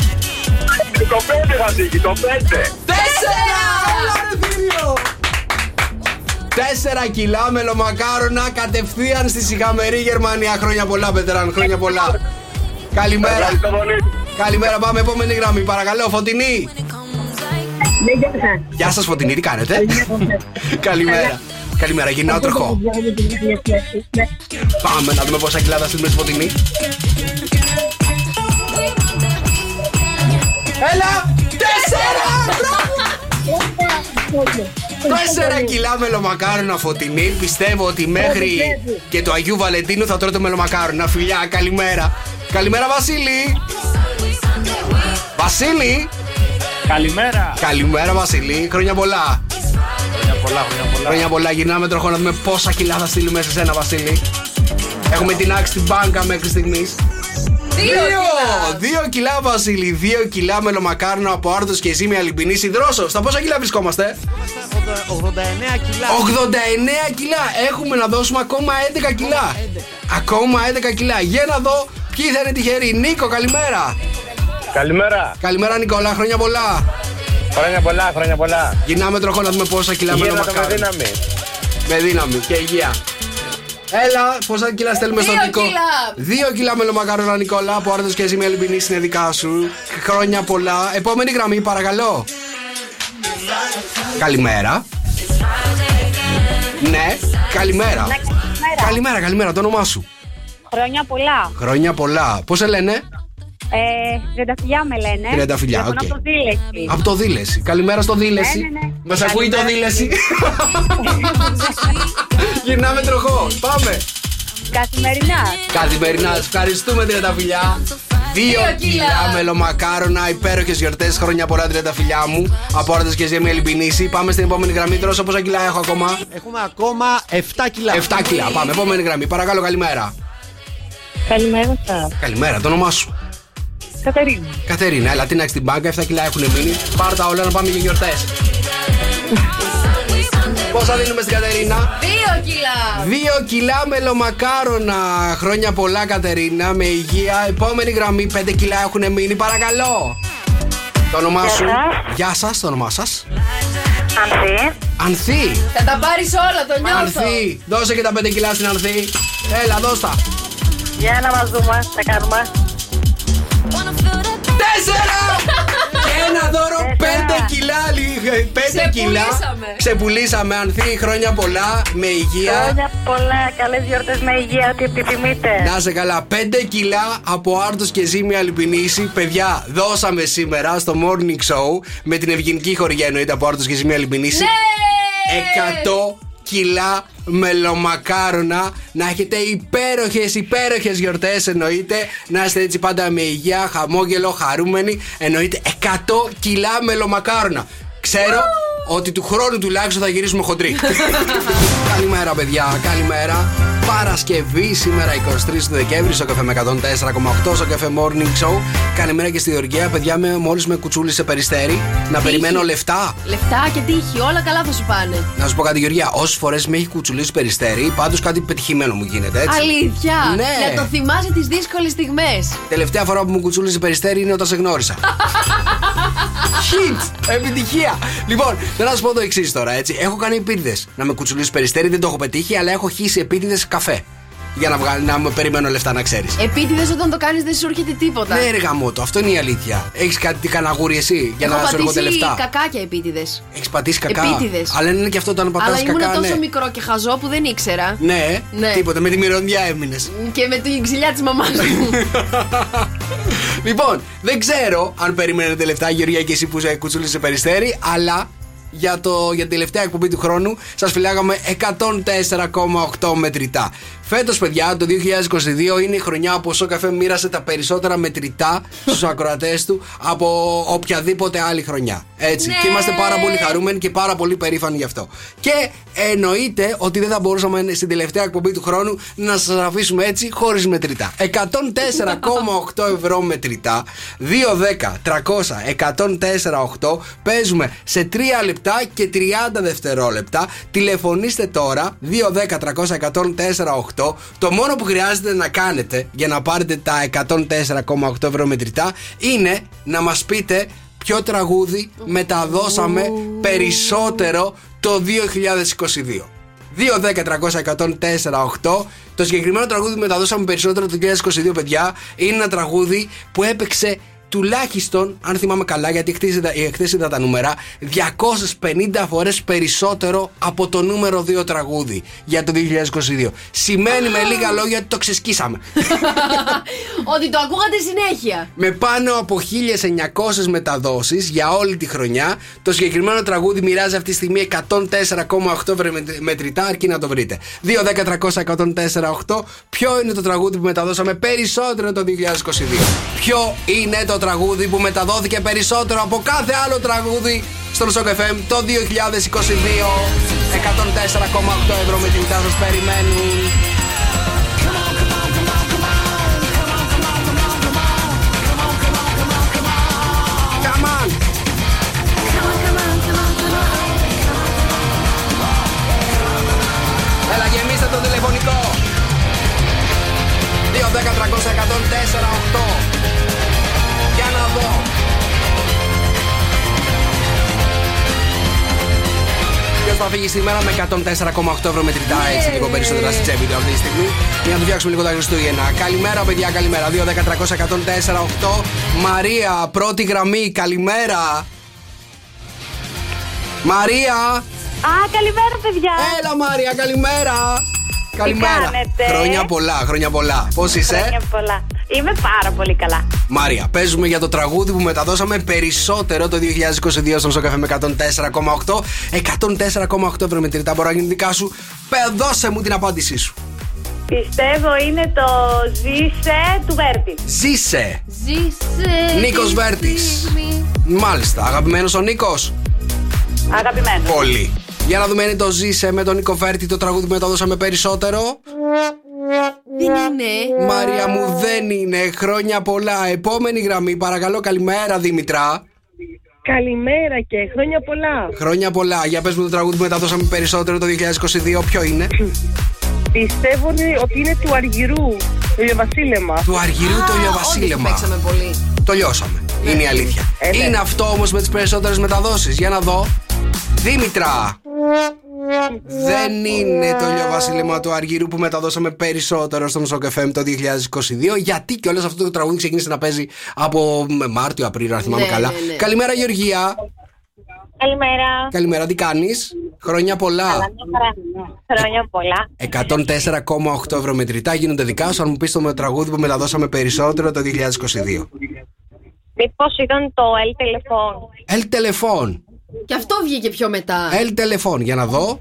Το πέντε θα τύχει, το πέντε. Τέσσερα! Έλα, ρε, θύριο. Τέσσερα κιλά μελομακάρονα κατευθείαν στη σιγαμερή Γερμανία. Χρόνια πολλά, Πετράν, χρόνια πολλά. Καλημέρα. Ευχαριστώ πολύ. Καλημέρα, πάμε επόμενη γραμμή. Παρακαλώ, Φωτεινή. Γεια σας, Φωτεινή, τι κάνετε; Καλημέρα. Καλημέρα, γυρνάω τροχό. Πάμε να δούμε πόσα κιλά θα στείλουμε στη Φωτεινή. Έλα! Τέσσερα! Τέσσερα κιλά μελομακάρονα φωτεινή. Πιστεύω ότι μέχρι και το Αγίου Βαλεντίνου θα τρώτε μελομακάρονα. Φιλιά, καλημέρα. Καλημέρα, Βασίλη. Βασίλη. Καλημέρα. Καλημέρα, Βασίλη. Χρόνια πολλά. Χρόνια πολλά, χρόνια πολλά. Χρόνια πολλά. Γυρνάμε τροχό να δούμε πόσα κιλά θα στείλουμε σε σένα, Βασίλη. Έχουμε την άξει στην μπάνκα μέχρι στιγμής. Δύο κιλά. Δύο κιλά, Βασίλη. Δύο κιλά μελομακάρονα από άρτο και ζύμη αλυμπινή υδρόσο. Στα πόσα κιλά βρισκόμαστε; 89 κιλά. 89 κιλά. Έχουμε να δώσουμε ακόμα 11 κιλά. Ακόμα 11 κιλά. Για να δω ποιοι θα είναι τυχεροί. Νίκο, καλημέρα. Καλημέρα. Καλημέρα, Νικόλα. Χρόνια πολλά. Χρόνια πολλά, χρόνια πολλά. Γυρνάμε τροχό να δούμε πόσα κιλά Γίνεται με μελομακάρονα. δύναμη. Με δύναμη και υγεία. Έλα, πόσα κιλά στέλνουμε στον Δύο Νικό. κιλά. Δύο κιλά μελομακάρονα, Νικόλα. Από άρτο και ζύμη αλυμπινή είναι δικά σου. Χρόνια πολλά. Επόμενη γραμμή, παρακαλώ. Καλημέρα. Ναι, καλημέρα. Καλημέρα, καλημέρα, το όνομά σου. Χρόνια πολλά. Χρόνια πολλά. Πώς σε λένε, Ε, Τριανταφυλλιά με λένε. Τριανταφυλλιά, Τηλεφωνώ οκ. από το Δήλεσι. Από το Δήλεσι. Καλημέρα στο Δήλεσι. Ναι, ναι, ναι. Μας ακούει το Καλημέρα. Δήλεσι. Γυρνάμε τροχό. Πάμε. Καθημερινά. Καθημερινά, σας ευχαριστούμε Τριανταφυλλιά. Δύο Δύο κιλά κιλά. μελομακάρονα, υπέροχες γιορτές. Χρόνια πολλά Τριανταφυλλιά μου. Από Άρτος και ζέμια λιμπινίση. Πάμε στην επόμενη γραμμή. Δρόσο πόσα κιλά έχω ακόμα; Έχουμε ακόμα 7 κιλά. 7 κιλά. Πάμε, επόμενη γραμμή. Παρακαλώ, καλημέρα. Καλημέρα σας. Καλημέρα, το όνομά σου. Κατερίνα. Κατερίνα, έλα, τι να έχεις στην μπάγκα, 7 κιλά έχουν μείνει. Πάρ' τα όλα να πάμε για γιορτές. Πόσα δίνουμε στην Κατερίνα; Δύο κιλά. Δύο κιλά μελομακάρονα. Χρόνια πολλά, Κατερίνα, με υγεία. Επόμενη γραμμή, 5 κιλά έχουν μείνει. Παρακαλώ. Το όνομά σου; Γεια σας, το όνομά σας; Ανθή. Ανθή. Θα τα πάρεις όλα, το νιώθω. Ανθή. Δώσε και τα 5 κιλά στην Ανθή. Έλα, δώσ' τα. Για να μας δούμε, θα κάνουμε. Τέσσερα! Και ένα δώρο 5 κιλά. 5 κιλά. Ξεπουλήσαμε. Ξεπουλήσαμε. Ανθή, χρόνια πολλά. Με υγεία. Χρόνια πολλά, καλές γιορτές με υγεία, ό,τι επιθυμείτε. Να σε καλά, 5 κιλά από άρτος και ζύμη λιπινίση. Παιδιά, δώσαμε σήμερα στο morning show με την ευγενική χορηγία εννοείται από άρτος και ζύμη λιπινίση. 100 κιλά μελομακάρονα. Να έχετε υπέροχες, υπέροχες γιορτές εννοείται. Να είστε έτσι πάντα με υγεία, χαμόγελο, χαρούμενοι. Εννοείται 100 κιλά μελομακάρονα. Ξέρω ότι του χρόνου τουλάχιστον θα γυρίσουμε χοντροί. καλημέρα, παιδιά, καλημέρα. Παρασκευή σήμερα 23 του Δεκέμβρη στο καφέ με 104,8 στο καφέ Morning Show. Καλημέρα και στη Γεωργία, παιδιά, με, μόλις με κουτσούλησε περιστέρι. Να Τύχη. περιμένω λεφτά. Λεφτά και τύχη, όλα καλά θα σου πάνε. Να σου πω κάτι, Γεωργία. Όσες φορές με έχει κουτσουλήσει περιστέρι, πάντως κάτι πετυχημένο μου γίνεται, έτσι. Αλήθεια. Ναι. Να το θυμάσαι τις δύσκολες στιγμές. Τελευταία φορά που μου κουτσούλησε περιστέρι είναι όταν σε γνώρισα. Hit! Επιτυχία! Λοιπόν, θέλω να σου πω το εξής τώρα, έτσι. Έχω κάνει επίτηδες να με κουτσουλήσει περιστέρι, δεν το έχω πετύχει, αλλά έχω χύσει επίτηδες καφέ. Για να, βγάλει, να με περιμένω λεφτά να ξέρεις. Επίτηδες όταν το κάνεις δεν σου έρχεται τίποτα. Ναι, ρε γαμότο, αυτό είναι η αλήθεια. Έχεις κάτι καναγούρι εσύ για Έχω να σου έρχονται πατήσει λεφτά; κακάκια επίτηδες. Έχεις πατήσει κακά; Επίτηδες. Αλλά είναι και αυτό όταν πατάς Αλλά ήμουν κακά. τόσο ναι. μικρό και χαζό που δεν ήξερα. Ναι, Ναι. τίποτα, με τη μυρωδιά έμεινες. Και με την ξυλιά της μαμάς μου. λοιπόν, δεν ξέρω αν περιμένετε λεφτά, Γεωργία και εσύ που σε κουτσούλησε περιστέρι, αλλά για, το, για την τελευταία εκπομπή του χρόνου σας φυλάγαμε 104,8 μετρητά. Φέτος, παιδιά, το 2022 είναι η χρονιά που ο Σοκαφέ μοίρασε τα περισσότερα μετρητά στους ακροατές του από οποιαδήποτε άλλη χρονιά. Έτσι. Ναι. Και είμαστε πάρα πολύ χαρούμενοι και πάρα πολύ περήφανοι γι' αυτό. Και εννοείται ότι δεν θα μπορούσαμε στην τελευταία εκπομπή του χρόνου να σας αφήσουμε έτσι χωρίς μετρητά. 104,8 ευρώ μετρητά. 2, 10, 300, 104,8. Παίζουμε σε 3 λεπτά και 30 δευτερόλεπτα. Τηλεφωνήστε τώρα 2, 10, 300, 104,8. Το μόνο που χρειάζεται να κάνετε για να πάρετε τα 104,8 ευρώ μετρητά είναι να μας πείτε ποιο τραγούδι μεταδώσαμε περισσότερο το 2022. 2-10-300-104-8 Το συγκεκριμένο τραγούδι που μεταδώσαμε περισσότερο το 2022, παιδιά, είναι ένα τραγούδι που έπαιξε τουλάχιστον, αν θυμάμαι καλά, γιατί χθε είδα τα νούμερα, 250 φορές περισσότερο από το νούμερο 2 τραγούδι για το 2022. Σημαίνει με λίγα λόγια ότι το ξεσκίσαμε. Ότι το ακούγατε συνέχεια. με πάνω από 1900 μεταδόσεις για όλη τη χρονιά. Το συγκεκριμένο τραγούδι μοιράζει αυτή τη στιγμή 104,8 βρε- μετρητά, αρκεί να το βρείτε. 2-10-300-104-8. Ποιο είναι το τραγούδι που μεταδώσαμε περισσότερο το 2022. Ποιο είναι το τραγούδι που μεταδόθηκε περισσότερο από κάθε άλλο τραγούδι στον Shock FM το 2022. 104,8 ευρώ μετρητά σας περιμένουν. Come on! Έλα γεμίστε το τηλεφωνικό 2, 10, 300, 104, 8 Ποιος θα φύγει σήμερα με 104,8 ευρώ μετρητά έτσι λίγο περισσότερα στη τσέπη του αυτή τη στιγμή για να του φτιάξουμε λίγο τα Χριστούγεννα. Καλημέρα, παιδιά, καλημέρα. 2, 10, 300, 104, 8. Μαρία, πρώτη γραμμή, καλημέρα. Μαρία! Α, καλημέρα, παιδιά. Έλα, Μαρία, καλημέρα. Καλημέρα. κάνετε; Χρόνια πολλά, χρόνια πολλά. Πώς είσαι, Χρόνια πολλά. Είμαι πάρα πολύ καλά. Μάρια, παίζουμε για το τραγούδι που μεταδώσαμε περισσότερο το 2022 στον Σοκαφέ με 104,8. 104,8 ευρώ μετρητά μπορεί να γίνει δικά σου. Πε, δώσε μου την απάντησή σου. Πιστεύω είναι το Ζήσε του Βέρτη. Ζήσε. Ζήσε. Νίκος τη Βέρτης. στιγμή. Μάλιστα. Αγαπημένος ο Νίκος; Αγαπημένος. Πολύ. Για να δούμε αν είναι το Ζήσε με τον Νίκο Βέρτη το τραγούδι που μεταδώσαμε περισσότερο. Δεν είναι. Μαρία μου δεν είναι. Χρόνια πολλά. Επόμενη γραμμή, παρακαλώ. Καλημέρα, Δήμητρα. Καλημέρα και χρόνια πολλά. Χρόνια πολλά. Για πες μου το τραγούδι που μεταδώσαμε περισσότερο το 2022. Ποιο είναι; Πιστεύω ότι- ότι είναι του Αργυρού, το Ιωβασίλεμα. Του Αργυρού το Ιωβασίλεμα. Παίξαμε πολύ. Το λιώσαμε. Είναι η αλήθεια. Ε, ναι. είναι αυτό όμως με τις περισσότερες μεταδόσεις. Για να δω. Δήμητρα. Δεν είναι το ηλιοβασίλεμα του Αργύρου που μεταδώσαμε περισσότερο στο Μουσοκ FM το 2022. Γιατί και όλος αυτό το τραγούδι ξεκίνησε να παίζει από Μάρτιο, Απρίλιο, αν θυμάμαι Ναι, καλά. ναι, ναι. Καλημέρα, Γεωργία. Καλημέρα. Καλημέρα, τι κάνεις; Χρόνια πολλά. Καλά, μια χαρά. Χρόνια πολλά. 104,8 ευρώ μετρητά γίνονται δικά σου αν μου πεις το τραγούδι που μεταδώσαμε περισσότερο το 2022. Μήπως ήταν το El Telephone. El Telefon. Και αυτό βγήκε πιο μετά. El Telefon, για να δω.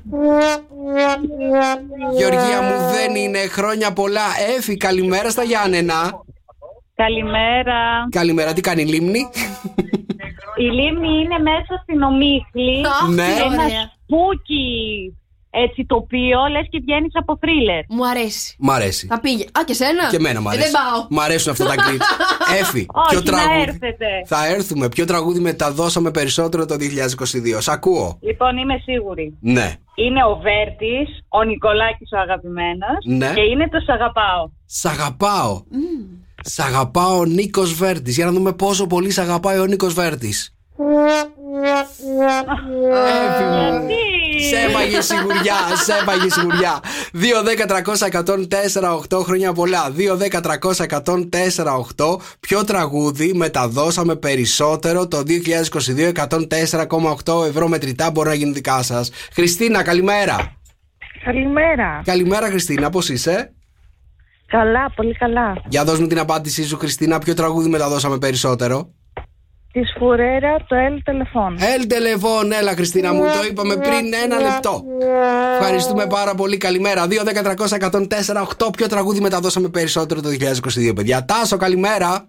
Γεωργία μου δεν είναι χρόνια πολλά. Έφη, καλημέρα στα Γιάννενα. Καλημέρα. Καλημέρα, τι κάνει η Λίμνη; Η λίμνη είναι μέσα στην ομίχλη. Ναι. Ένα Ωραία. spooky έτσι τοπίο, λες και βγαίνεις από θρίλερ. Μου αρέσει. Μ' αρέσει. Θα πήγε. Α, και σένα. Και εμένα μ' Ε, αρέσει. δεν πάω. Μ' αρέσουν αυτά τα κλιτ. Έφη, Όχι, ποιο να τραγούδι. έρθετε. Θα έρθουμε. Ποιο τραγούδι μεταδώσαμε περισσότερο το 2022. Σ' ακούω. Λοιπόν, είμαι σίγουρη. Ναι. Είναι ο Βέρτης, ο Νικολάκης ο αγαπημένος Ναι. και είναι το Σ' αγαπάω. Σ' αγαπάω. Σ' αγαπάω ο Νίκος Βέρτης. Για να δούμε πόσο πολύ σ' αγαπάει ο Νίκος Βέρτης. Σε έβαγε η σιγουριά, σε έβαγε η σιγουριά. 2-10-300-104-8 χρόνια πολλά. 2-10-300-104-8. Ποιο τραγούδι μεταδώσαμε περισσότερο το 2022 104,8 ευρώ μετρητά μπορεί να γίνουν δικά σας. Χριστίνα, καλημέρα. Καλημέρα. Καλημέρα, Χριστίνα, πώς είσαι; Καλά, πολύ καλά. Για δώσ' μου την απάντησή σου, Χριστίνα. Ποιο τραγούδι μεταδώσαμε περισσότερο. Της Φουρέρα, το El Telephone. Ελ τελεφών, έλα Χριστίνα μου, το είπαμε πριν ένα λεπτό. Ευχαριστούμε πάρα πολύ. Καλημέρα. 2-10-300-104-8. Ποιο τραγούδι μεταδώσαμε περισσότερο το 2022, παιδιά. Τάσο, καλημέρα.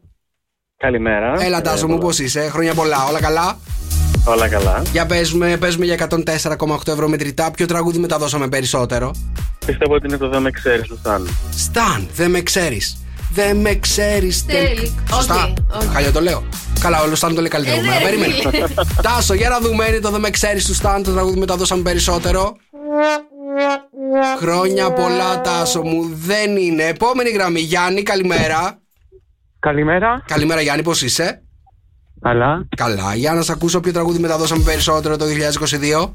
Καλημέρα. Έλα, Τάσο μου, πώς είσαι; Χρόνια πολλά, όλα καλά; Όλα καλά. Για παίζουμε, παίζουμε για 104,8 ευρώ μετρητά. Ποιο τραγούδι μεταδώσαμε περισσότερο; Πιστεύω ότι είναι το δεν με ξέρεις, το Σταν. Σταν, δεν με ξέρεις. Δεν με ξέρεις Τέλει. Σωστά. Όχι, όχι. Χαλιά το λέω. Καλά, όλο Σταν το λέει καλύτερο. Ε, από ναι, μένα. ρε, Περίμενε. φίλε. Τάσο, για να δούμε. Είναι το δεν με ξέρεις του Σταν. Το τραγούδι μεταδώσαμε περισσότερο. Χρόνια πολλά, Τάσο μου. Δεν είναι. Επόμενη γραμμή. Γιάννη, καλημέρα. Καλημέρα. Καλημέρα, Γιάννη, πώς είσαι; Καλά. Καλά. Για να σε ακούσω ποιο τραγούδι μεταδώσαμε περισσότερο το 2022.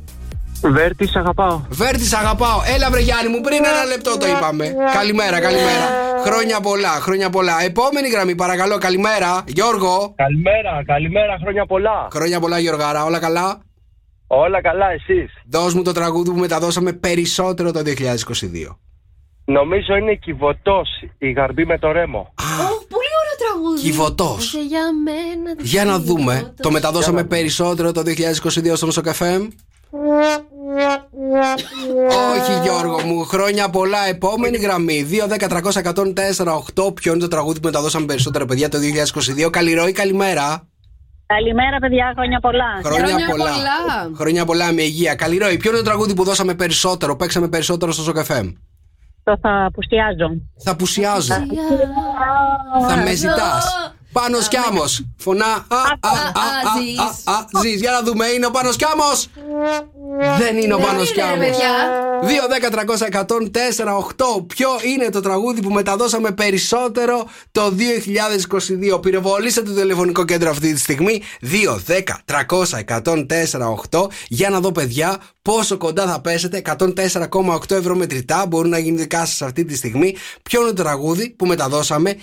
Βέρτης, αγαπάω. Βέρτης, σ' αγαπάω. Έλα, βρε Γιάννη μου, πριν ένα λεπτό το είπαμε. Καλημέρα, καλημέρα. Χρόνια πολλά, χρόνια πολλά. Επόμενη γραμμή, παρακαλώ, καλημέρα. Γιώργο. Καλημέρα, καλημέρα, χρόνια πολλά. Χρόνια πολλά, Γιωργάρα, όλα καλά; Όλα καλά, εσείς; Δώσ' μου το τραγούδι που μεταδώσαμε περισσότερο το 2022. Νομίζω είναι κυβωτό η γαρμπή με το ρέμο. Ω, πολύ ωραίο τραγούδι. Κυβωτός. Είσαι για μένα. Για να δούμε. Το μεταδώσαμε περισσότερο το 2022 στο Μουσοκαφέ. Όχι Γιώργο μου, χρόνια πολλά. Επόμενη γραμμή 2-10-300-104-8. Ποιο είναι το τραγούδι που μεταδώσαμε περισσότερο, παιδιά, το 2022. Καλή καλημέρα. Καλημέρα, παιδιά, χρόνια πολλά. Χρόνια, πολλά. Χρόνια πολλά με υγεία. Καλή ροή. Ποιο είναι το τραγούδι που δώσαμε περισσότερο, παίξαμε περισσότερο στο Σοκαφέ. Το θα απουσιάζω. Θα απουσιάζω. Θα με ζητάς. Πάνω Κιάμος. Φωνά. Α, α, α, α, α, α, Ζεις. Για να δούμε, είναι ο Πάνος Κιάμος; Δεν είναι ο Πάνος Κιάμος. 2-10-300-104-8. Ποιο είναι το τραγούδι που μεταδώσαμε περισσότερο το 2022. Πυροβολήστε το τηλεφωνικό κέντρο αυτή τη στιγμή. 2-10-300-104-8. Για να δω, παιδιά, πόσο κοντά θα πέσετε. 104,8 ευρώ μετρητά μπορούν να γίνουν δικά σας αυτή τη στιγμή. Ποιο είναι το τραγούδι που μεταδώσαμε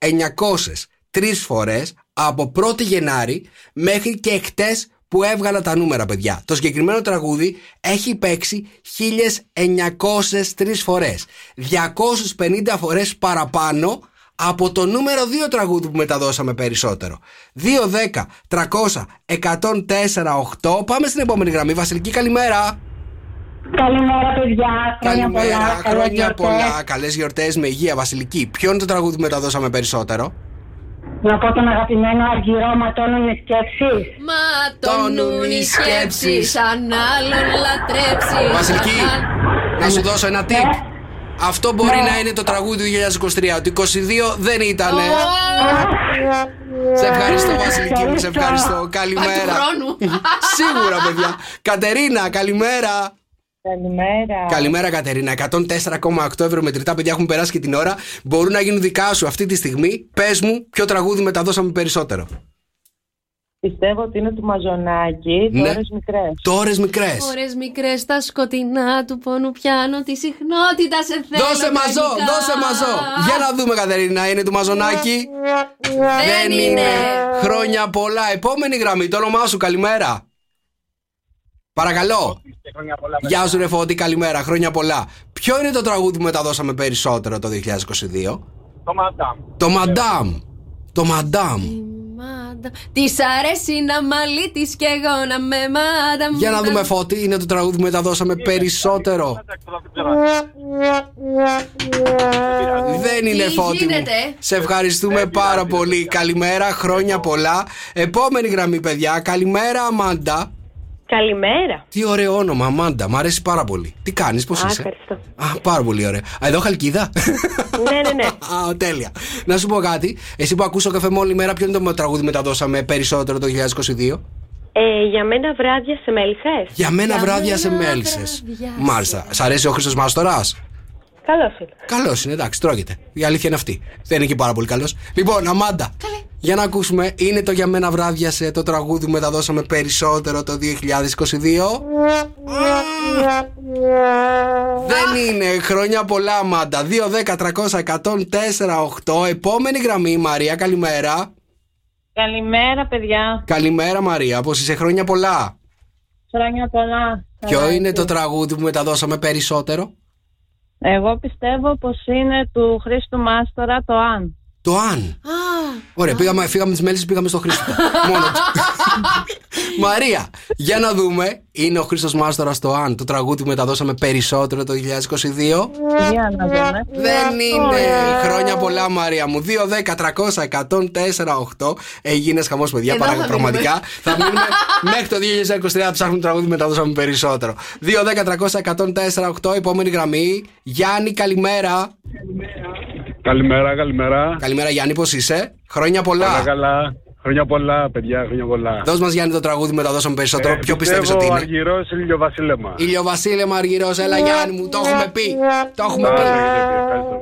1903 φορές από 1η Γενάρη μέχρι και χτες που έβγαλα τα νούμερα, παιδιά. Το συγκεκριμένο τραγούδι έχει παίξει 1903 φορές. 250 φορές παραπάνω από το νούμερο 2 τραγούδι που μεταδώσαμε περισσότερο. 2, 10, 300, 104, 8. Πάμε στην επόμενη γραμμή. Βασιλική, καλημέρα. Καλημέρα, παιδιά. Χρόνια Καλημέρα, πολλά. καλές χρόνια γιορτές. πολλά. Καλές γιορτές με υγεία, Βασιλική. Ποιο είναι το τραγούδι που μεταδώσαμε περισσότερο; Να πω τον αγαπημένο αργυρό ματώνουν οι σκέψεις. Μα τονούν οι σκέψεις αν άλλον λατρέψεις. Βασιλική, να σου δώσω ένα tip. Αυτό μπορεί να είναι το τραγούδι του 2023. Το 22 δεν ήταν. Σε ευχαριστώ, Βασιλική μου, σε ευχαριστώ. Καλημέρα. Σίγουρα, παιδιά. Κατερίνα, καλημέρα. Καλημέρα. Καλημέρα, Κατερίνα. 104,8 ευρώ μετρητά, παιδιά, έχουν περάσει και την ώρα. Μπορούν να γίνουν δικά σου αυτή τη στιγμή. Πες μου, ποιο τραγούδι μεταδώσαμε περισσότερο. Πιστεύω ότι είναι του Μαζονάκη, Ναι. ναι. ώρες μικρές. Τόρες μικρές. Ωρες μικρές στα σκοτεινά του πόνου πιάνω τη συχνότητα σε θέλω Δώσε μαζό, τραγικά. δώσε μαζό. Για να δούμε, Κατερίνα, είναι του Μαζονάκη. Δεν είναι. Χρόνια πολλά. Επόμενη γραμμή, το όνομά σου, καλημέρα. Παρακαλώ. Γεια σου, ρε Φώτη, καλημέρα. Χρόνια πολλά. Ποιο είναι το τραγούδι που μεταδώσαμε περισσότερο το 2022? Το Μαντάμ. Το Μαντάμ. Το Μαντάμ. Της αρέσει να μαλλί της και εγώ να με μάντα Για να δούμε, Φώτη, είναι το τραγούδι που μεταδώσαμε περισσότερο. Δεν είναι Τι φώτη μου. γίνεται; Σε ευχαριστούμε πάρα πολύ. Καλημέρα, χρόνια πολλά. Επόμενη γραμμή, παιδιά. Καλημέρα, Αμάντα. Καλημέρα. Τι ωραίο όνομα, Αμάντα. Μ' αρέσει πάρα πολύ. Τι κάνεις, πώς Α, είσαι; ευχαριστώ. Α, πάρα πολύ ωραία. Α, εδώ χαλκίδα; ναι, ναι, ναι. Α, τέλεια. Να σου πω κάτι. Εσύ που ακούσω καφέ μόλι μέρα, ποιο είναι το τραγούδι μεταδώσαμε περισσότερο το 2022. Ε, για μένα βράδια σε μέλισσες. Για μένα βράδια σε μέλισσες. Μάλιστα. Σ' αρέσει ο Χρήστος Μάστορας; Καλώς είναι. Καλός είναι, εντάξει, τρώγεται. Η αλήθεια είναι αυτή. Δεν είναι και πάρα πολύ καλός. Λοιπόν, Αμάντα. Για να ακούσουμε, είναι το για μένα βράδια σε το τραγούδι που μεταδώσαμε περισσότερο το 2022. Δεν είναι. Χρόνια πολλά, Αμάντα. 2, 10, 300, 104, 8. Επόμενη γραμμή, Μαρία, καλημέρα. Καλημέρα, παιδιά. Καλημέρα, Μαρία. Πώς είσαι, χρόνια πολλά. Χρόνια πολλά. Ποιο Καλά είναι είσαι. το τραγούδι που μεταδώσαμε περισσότερο; Εγώ πιστεύω πως είναι του Χρήστου Μάστορα το «Αν». Το αν. Ωραία, πήγαμε, φύγαμε τις μέλισσες, πήγαμε στο Χρήστο. Μόνο του. Μαρία, για να δούμε. Είναι ο Χρήστος Μάστορα το αν, το τραγούδι που μεταδώσαμε περισσότερο το 2022. Για να δούμε. Δεν είναι. Χρόνια πολλά, Μαρία μου. 2, 10, 300, 104, 8. Έγινες χαμός, παιδιά. Εδώ παρα- θα Πραγματικά. μείνουμε. θα μείνουμε μέχρι το 2023 να ψάχνουμε τραγούδι που μεταδώσαμε περισσότερο. 2, 10, 300, 104, 8. Επόμενη γραμμή. Γιάννη, καλημέρα. Καλημέρα, καλημέρα. Καλημέρα, Γιάννη, πώς είσαι; Χρόνια πολλά. Καλά, καλά. Χρόνια πολλά, παιδιά, χρόνια πολλά. Δώσ' μας Γιάννη το τραγούδι που μεταδώσαμε περισσότερο. Ποιο πιστεύει ότι είναι. Αργυρός ηλιοβασίλεμα. Ηλιοβασίλεμα Αργυρός, έλα Γιάννη μου, το έχουμε πει. Το έχουμε πει.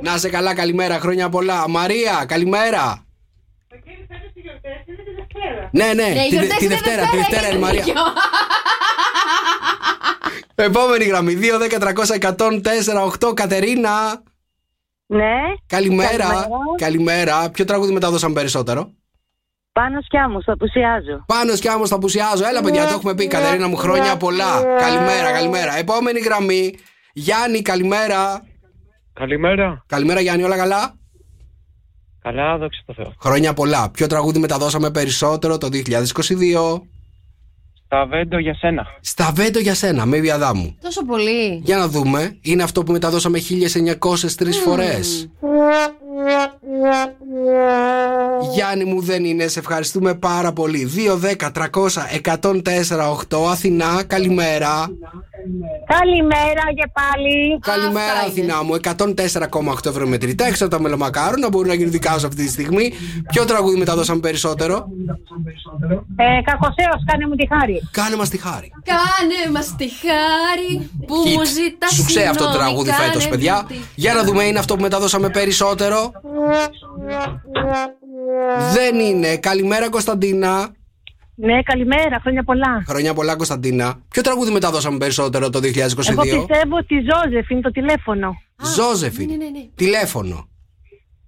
Να είσαι καλά, καλημέρα, χρόνια πολλά. Μαρία, καλημέρα. Ναι, ναι, Ναι, οι τη, γιορτές τη είναι Δευτέρα, τη Δευτέρα είναι η Μαρία. δίκιο. Επόμενη γραμμή, 2, 10, 300, 104, 8, Κατερίνα. Ναι. Καλημέρα. Καλημέρα. Καλημέρα. Ποιο τραγούδι μεταδώσαμε περισσότερο; Πάνω σκιά μου, στο απουσιάζω. Πάνω κι άμμο θα απουσιάζω. Έλα, παιδιά, το έχουμε πει. Κατερίνα μου, χρόνια πολλά. Καλημέρα, καλημέρα. Επόμενη γραμμή. Γιάννη, καλημέρα. Καλημέρα. Καλημέρα, Γιάννη, όλα καλά; Καλά, δόξα τω Θεώ. Χρόνια πολλά. Ποιο τραγούδι μεταδώσαμε περισσότερο το 2022. Στα βέντο για σένα. Στα βέντο για σένα, με βιαδά μου. Τόσο πολύ. Για να δούμε. Είναι αυτό που μεταδώσαμε 1903 φορές. Γιάννη μου δεν είναι, σε ευχαριστούμε πάρα πολύ. 2, 10, 300, 104, 8. Αθηνά, καλημέρα. Καλημέρα και πάλι. Καλημέρα, Αθηνά μου. 104,8 ευρώ μετρητά. Έξω από τα μελομακάρονα μπορούν να γίνουν δικά σου αυτή τη στιγμή. Ποιο τραγούδι μεταδώσαμε περισσότερο; Ε, Κακοσέως, κάνε μου τη χάρη. Κάνε μας τη χάρη. Κάνε μας τη χάρη που Hit. μου ζητάς Σου ξέρει αυτό το τραγούδι φέτος, παιδιά. Για να δούμε, είναι αυτό που μεταδώσαμε περισσότερο. Δεν είναι. Καλημέρα, Κωνσταντίνα. Ναι, καλημέρα, χρόνια πολλά. Χρόνια πολλά, Κωνσταντίνα. Ποιο τραγούδι μεταδώσαμε περισσότερο το 2022. Εγώ πιστεύω ότι η Ζώζεφ είναι το τηλέφωνο. Ζώζεφιν. Τηλέφωνο.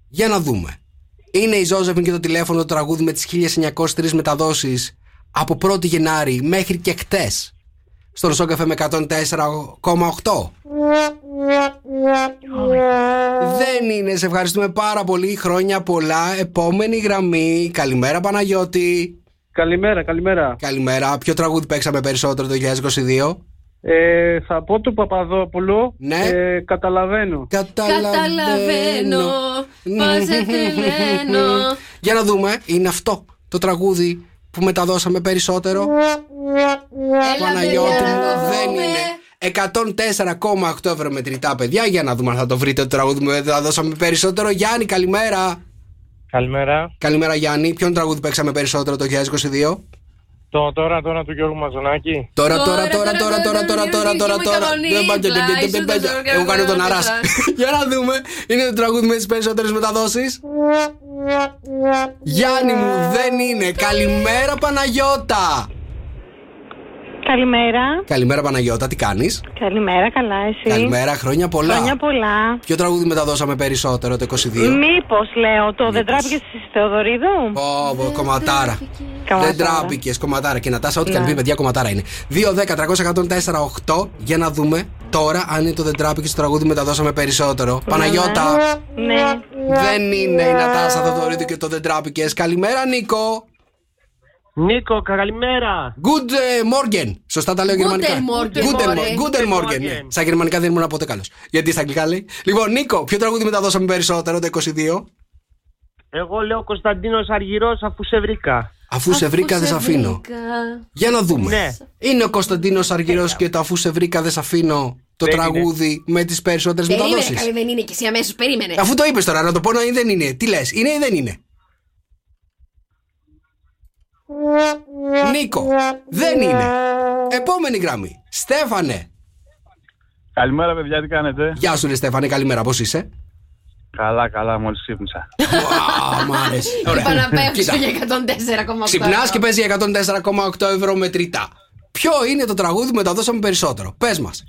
Για να δούμε. Είναι η Ζώζεφιν και το τηλέφωνο το τραγούδι με τις 1903 μεταδόσεις από 1η Γενάρη μέχρι και χτες. Στο Σόκαφε με 104,8. Δεν είναι, σε ευχαριστούμε πάρα πολύ. Χρόνια πολλά. Επόμενη γραμμή. Καλημέρα, Παναγιώτη. Καλημέρα, καλημέρα. Καλημέρα. Ποιο τραγούδι παίξαμε περισσότερο το 2022. Ε, θα πω του Παπαδόπουλου. Ναι. Ε, καταλαβαίνω. Καταλαβαίνω πως σε θελένω. Για να δούμε, είναι αυτό το τραγούδι που μεταδώσαμε περισσότερο. Παναγιώτη μου, δεν είναι. 104,8 ευρώ μετρητά, παιδιά. Για να δούμε αν θα το βρείτε το τραγούδι που μεταδώσαμε περισσότερο. Γιάννη, καλημέρα. Καλημέρα. Καλημέρα, Γιάννη. Ποιον τραγούδι παίξαμε περισσότερο το 2022. Το τώρα, τώρα του Γιώργου Μαζονάκη. Τώρα, τώρα, τώρα, τώρα, τώρα, τώρα, τώρα, τώρα, τώρα. Δεν πάτε, δεν πάτε, δεν πάτε. Εγώ κάνω τον αράς. Για να δούμε. Είναι το τραγούδι με τι περισσότερε μεταδόσει. Γιάννη μου, δεν είναι. Καλημέρα, Παναγιώτα. Καλημέρα. Καλημέρα, Παναγιώτα, τι κάνεις; Καλημέρα, καλά, εσύ; Καλημέρα, χρόνια πολλά. Χρόνια πολλά. Ποιο τραγούδι μεταδώσαμε περισσότερο το 22. Μήπως λέω το δεν τράπηκες τη Θεοδωρίδου. Πω, πω, κομματάρα. Δεν τράπηκες, κομματάρα. Και να τάσα, ό,τι και αν Ναι. πει, παιδιά, κομματάρα είναι. 2-10-300-104-8 για να δούμε τώρα αν είναι το δεν τράπηκες το τραγούδι μεταδώσαμε περισσότερο. Παναγιώτα. Ναι. Δεν είναι η Νατάσα Θοδωρίδου και το δεν τράπηκες. Καλημέρα, Νίκο. Νίκο, καλημέρα. Good eh, morgen. Σωστά τα λέω γερμανικά. Morgen, Guten μωρέ. Morgen. Guten Morgen. Morgen. ναι. Στα γερμανικά δεν ήμουν ποτέ καλός. Γιατί στα αγγλικά λέει. Λοιπόν, Νίκο, ποιο τραγούδι μεταδώσαμε περισσότερο το 22. Εγώ λέω Κωνσταντίνος Αργυρός αφού σε βρήκα. Αφού σε βρήκα, δεν σε αφήνω. Για να δούμε. Ναι. Είναι ο Κωνσταντίνος Αργυρός και το Αφού σε βρήκα, δεν σε αφήνω το Δεν τραγούδι με τις περισσότερες Περίμενε, μεταδόσεις. καλή δεν είναι και εσύ αμέσως. Περίμενε. Αφού το είπες τώρα, να το πω να είναι ή δεν είναι. Τι λες, είναι ή δεν είναι; Νίκο, δεν είναι. Επόμενη γραμμή. Στέφανε. Καλημέρα, παιδιά, τι κάνετε; Γεια σου, ρε Στέφανε, καλημέρα, πώς είσαι; Καλά, καλά, μόλις ξύπνησα. Α, μ' άρεσε. Ωραία. Είπα να πέφτω Κοίτα. για 104,8. Ξυπνάς και παίζει 104,8 ευρώ μετρητά. Ποιο είναι το τραγούδι που μεταδώσαμε περισσότερο; Πες μας.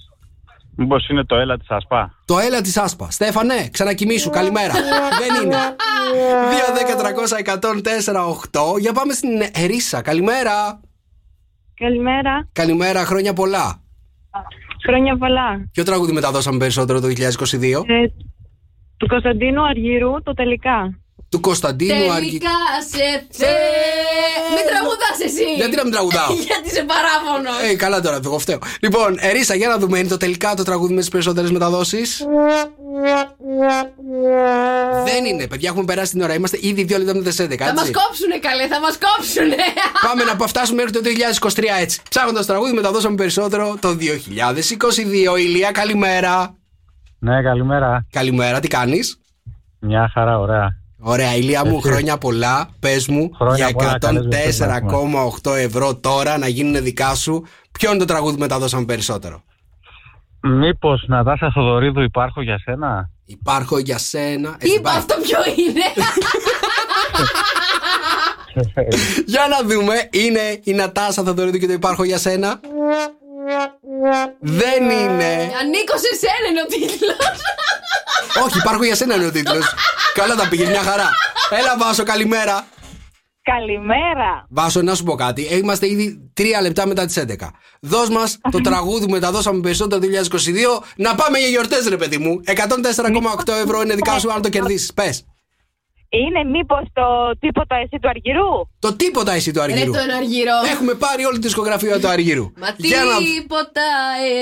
Μήπως είναι το έλα της Ασπά. Το έλα της Άσπα. Στέφανε, ξανακοιμήσου. Καλημέρα. Δεν είναι. 2-10-300-104-8. Για πάμε στην Ερίσα. Καλημέρα. Καλημέρα. Καλημέρα, χρόνια πολλά. Χρόνια πολλά. Ποιο τραγούδι μεταδώσαμε περισσότερο το 2022. Ε, του Κωνσταντίνου Αργυρού το τελικά. Του Κωνσταντίνου Αργυρού. Τελικά σε θε. Μην τραγουδάς εσύ. Γιατί να μην τραγουδάω; Γιατί είσαι παράφωνο. Ε, καλά τώρα, εγώ φταίω. Λοιπόν, Ερίσα, για να δούμε, είναι το τελικά το τραγούδι με τις περισσότερες μεταδόσεις. Δεν είναι, παιδιά, έχουμε περάσει την ώρα. Είμαστε ήδη δύο λεπτά μετά τις 11. Θα μας έτσι. κόψουνε καλέ, θα μας κόψουνε. Πάμε να φτάσουμε μέχρι το 2023 έτσι. Ψάχνοντας τραγούδι, μεταδώσαμε περισσότερο το 2022. Ηλία, καλημέρα. Ναι, καλημέρα. Καλημέρα, τι κάνεις; Μια χαρά, ωραία. Ωραία, Ηλία μου, Εσύ. χρόνια πολλά. Πες μου Χρόνια για πολλά, καλές γιορτές να 104,8 ευρώ τώρα να γίνουν δικά σου. Ποιο είναι το τραγούδι που μεταδώσαμε περισσότερο; Μήπως Νατάσα Θοδωρίδου υπάρχω για σένα; Υπάρχω για σένα. Ε, Είπα αυτό ποιο είναι; Για να δούμε, είναι η Νατάσα Θοδωρίδου και το υπάρχω για σένα; Δεν είναι. Ανήκω σε σένα είναι ο τίτλος. Όχι, υπάρχω για σένα είναι ο τίτλος. Καλά τα πήγες, μια χαρά. Έλα, Βάσο, καλημέρα. Καλημέρα. Βάσο, να σου πω κάτι. Ε, Είμαστε ήδη τρία λεπτά μετά τις 11. Δώσ' μας το τραγούδι που μεταδώσαμε περισσότερο το 2022. Να πάμε για γιορτές, ρε παιδί μου. 104,8 ευρώ είναι δικά σου αν το κερδίσεις. Πες. Είναι μήπως το τίποτα εσύ του Αργυρού; Το τίποτα εσύ του Αργυρού. Ρε τον Αργυρό. Έχουμε πάρει όλη τη δισκογραφία του Αργυρού. Μα Για να- τίποτα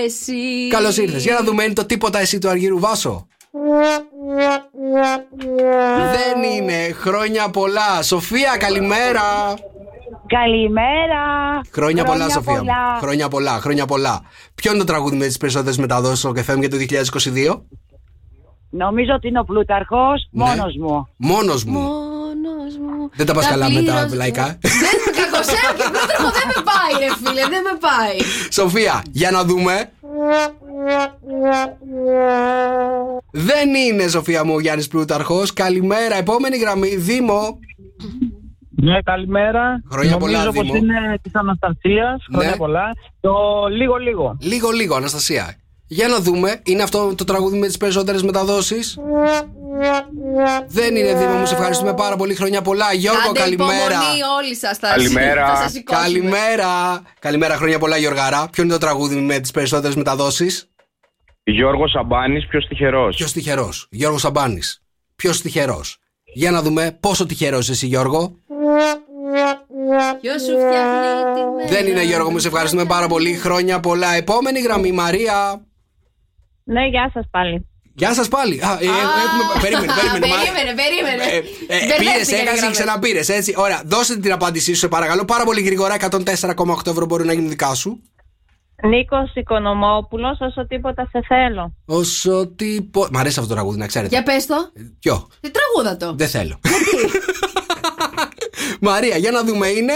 εσύ. Καλώς ήρθες. Για να δούμε, είναι το τίποτα εσύ του Αργυρού. Βάσο. Δεν είναι. Χρόνια πολλά. Σοφία, καλημέρα. Καλημέρα. Χρόνια, πολλά, Σοφία. μου. Χρόνια πολλά, χρόνια πολλά. Ποιο είναι το τραγούδι με τις περισσότερες μεταδόσεις στο FM για το 2022. Νομίζω ότι είναι ο Πλούταρχος Ναι. μόνος μου. Μόνος μου. Μόνος μου. Δεν τα πας Τα καλά με τα πλήρως- λαϊκά. Δεν κακοσέα και πρότρεχο δεν με πάει, ρε φίλε, δεν με πάει. Σοφία, για να δούμε. Δεν είναι, Σοφία μου, ο Γιάννης Πλούταρχος. Καλημέρα. Επόμενη γραμμή, Δήμο. Ναι, καλημέρα. Χρόνια πολλά, Νομίζω πως Δήμο. είναι της Αναστασίας. Χρόνια Ναι. πολλά. Το λίγο λίγο. Λίγο, λίγο, Αναστασία. Για να δούμε, είναι αυτό το τραγούδι με τις περισσότερες μεταδόσεις. Δεν είναι, Δήμο μου, σε ευχαριστούμε πάρα πολύ. Χρόνια πολλά. Γιώργο, Κάντε καλημέρα. υπομονή όλοι σας θα Καλημέρα. θα σας σηκώσουμε. Καλημέρα. Καλημέρα, χρόνια πολλά, Γιωργάρα. Ποιο είναι το τραγούδι με τις περισσότερες μεταδόσεις; Γιώργος Σαμπάνης, ποιο τυχερό. Ποιο τυχερό. Γιώργος Σαμπάνης. Ποιο τυχερό. Για να δούμε πόσο τυχερός εσύ, Γιώργο. Ποιος σου φτιάχνει τη Δεν είναι Γιώργο μου, σε ευχαριστούμε πάρα πολύ. Χρόνια πολλά. Επόμενη γραμμή, Μαρία. Ναι, γεια σας πάλι. Γεια σας πάλι. Α, ε, έχουμε... Περίμενε, περίμενε. Μαρία. Περίμενε, περίμενε. Ε, Πήρες, Μπερδεύτηκα έκασε γραμμές. και ξαναπήρες, έτσι. Ωραία, δώστε την απάντησή σου, σε παρακαλώ. Πάρα πολύ γρήγορα. 104,8 ευρώ μπορεί να γίνουν δικά σου. Νίκος Οικονομόπουλος, όσο τίποτα σε θέλω. Όσο τύπο. Μ' αρέσει αυτό το τραγούδι, να ξέρετε. Για πες το. Ποιο; Τι τραγούδα το. Δεν θέλω. Μαρία, για να δούμε, είναι;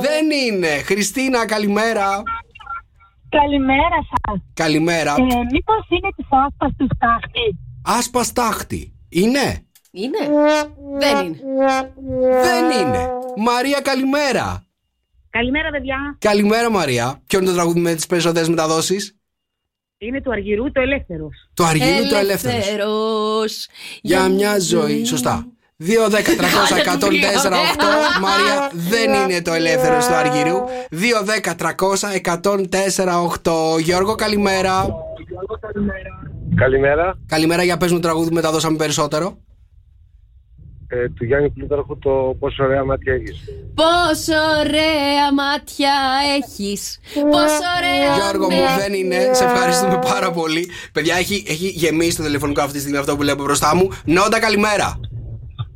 Δεν είναι. Χριστίνα, καλημέρα. Καλημέρα σας. Καλημέρα. Ε, Μήπως είναι της άσπα του στάχτη. Άσπα στάχτη. Είναι; Είναι. Δεν είναι. Δεν είναι. Μαρία, καλημέρα. Καλημέρα, παιδιά. Καλημέρα, Μαρία. Ποιο είναι το τραγούδι με τις περισσότερες μεταδόσεις; Είναι του Αργυρού το Ελεύθερος. Το Αργυρού το Ελεύθερος. Ελεύθερος. Για μια ζωή. Σωστά. 2, 10, 300, 104, 8. Μαρία, δεν είναι το ελεύθερο του Αργυρού. 2, 10, 300, 104, 8. Γιώργο, καλημέρα. Καλημέρα. Καλημέρα, για πες μου τραγούδι που μεταδώσαμε περισσότερο. Ε, του Γιάννη Πλούταρχου το πόσο ωραία μάτια έχεις. Πόσο ωραία μάτια έχεις Πόσο ωραία Γιώργο μου, με- δεν είναι. Σε ευχαριστούμε πάρα πολύ. Παιδιά, έχει, έχει γεμίσει το τηλεφωνικό αυτή τη στιγμή αυτό που λέω μπροστά μου. Νόντα, καλημέρα.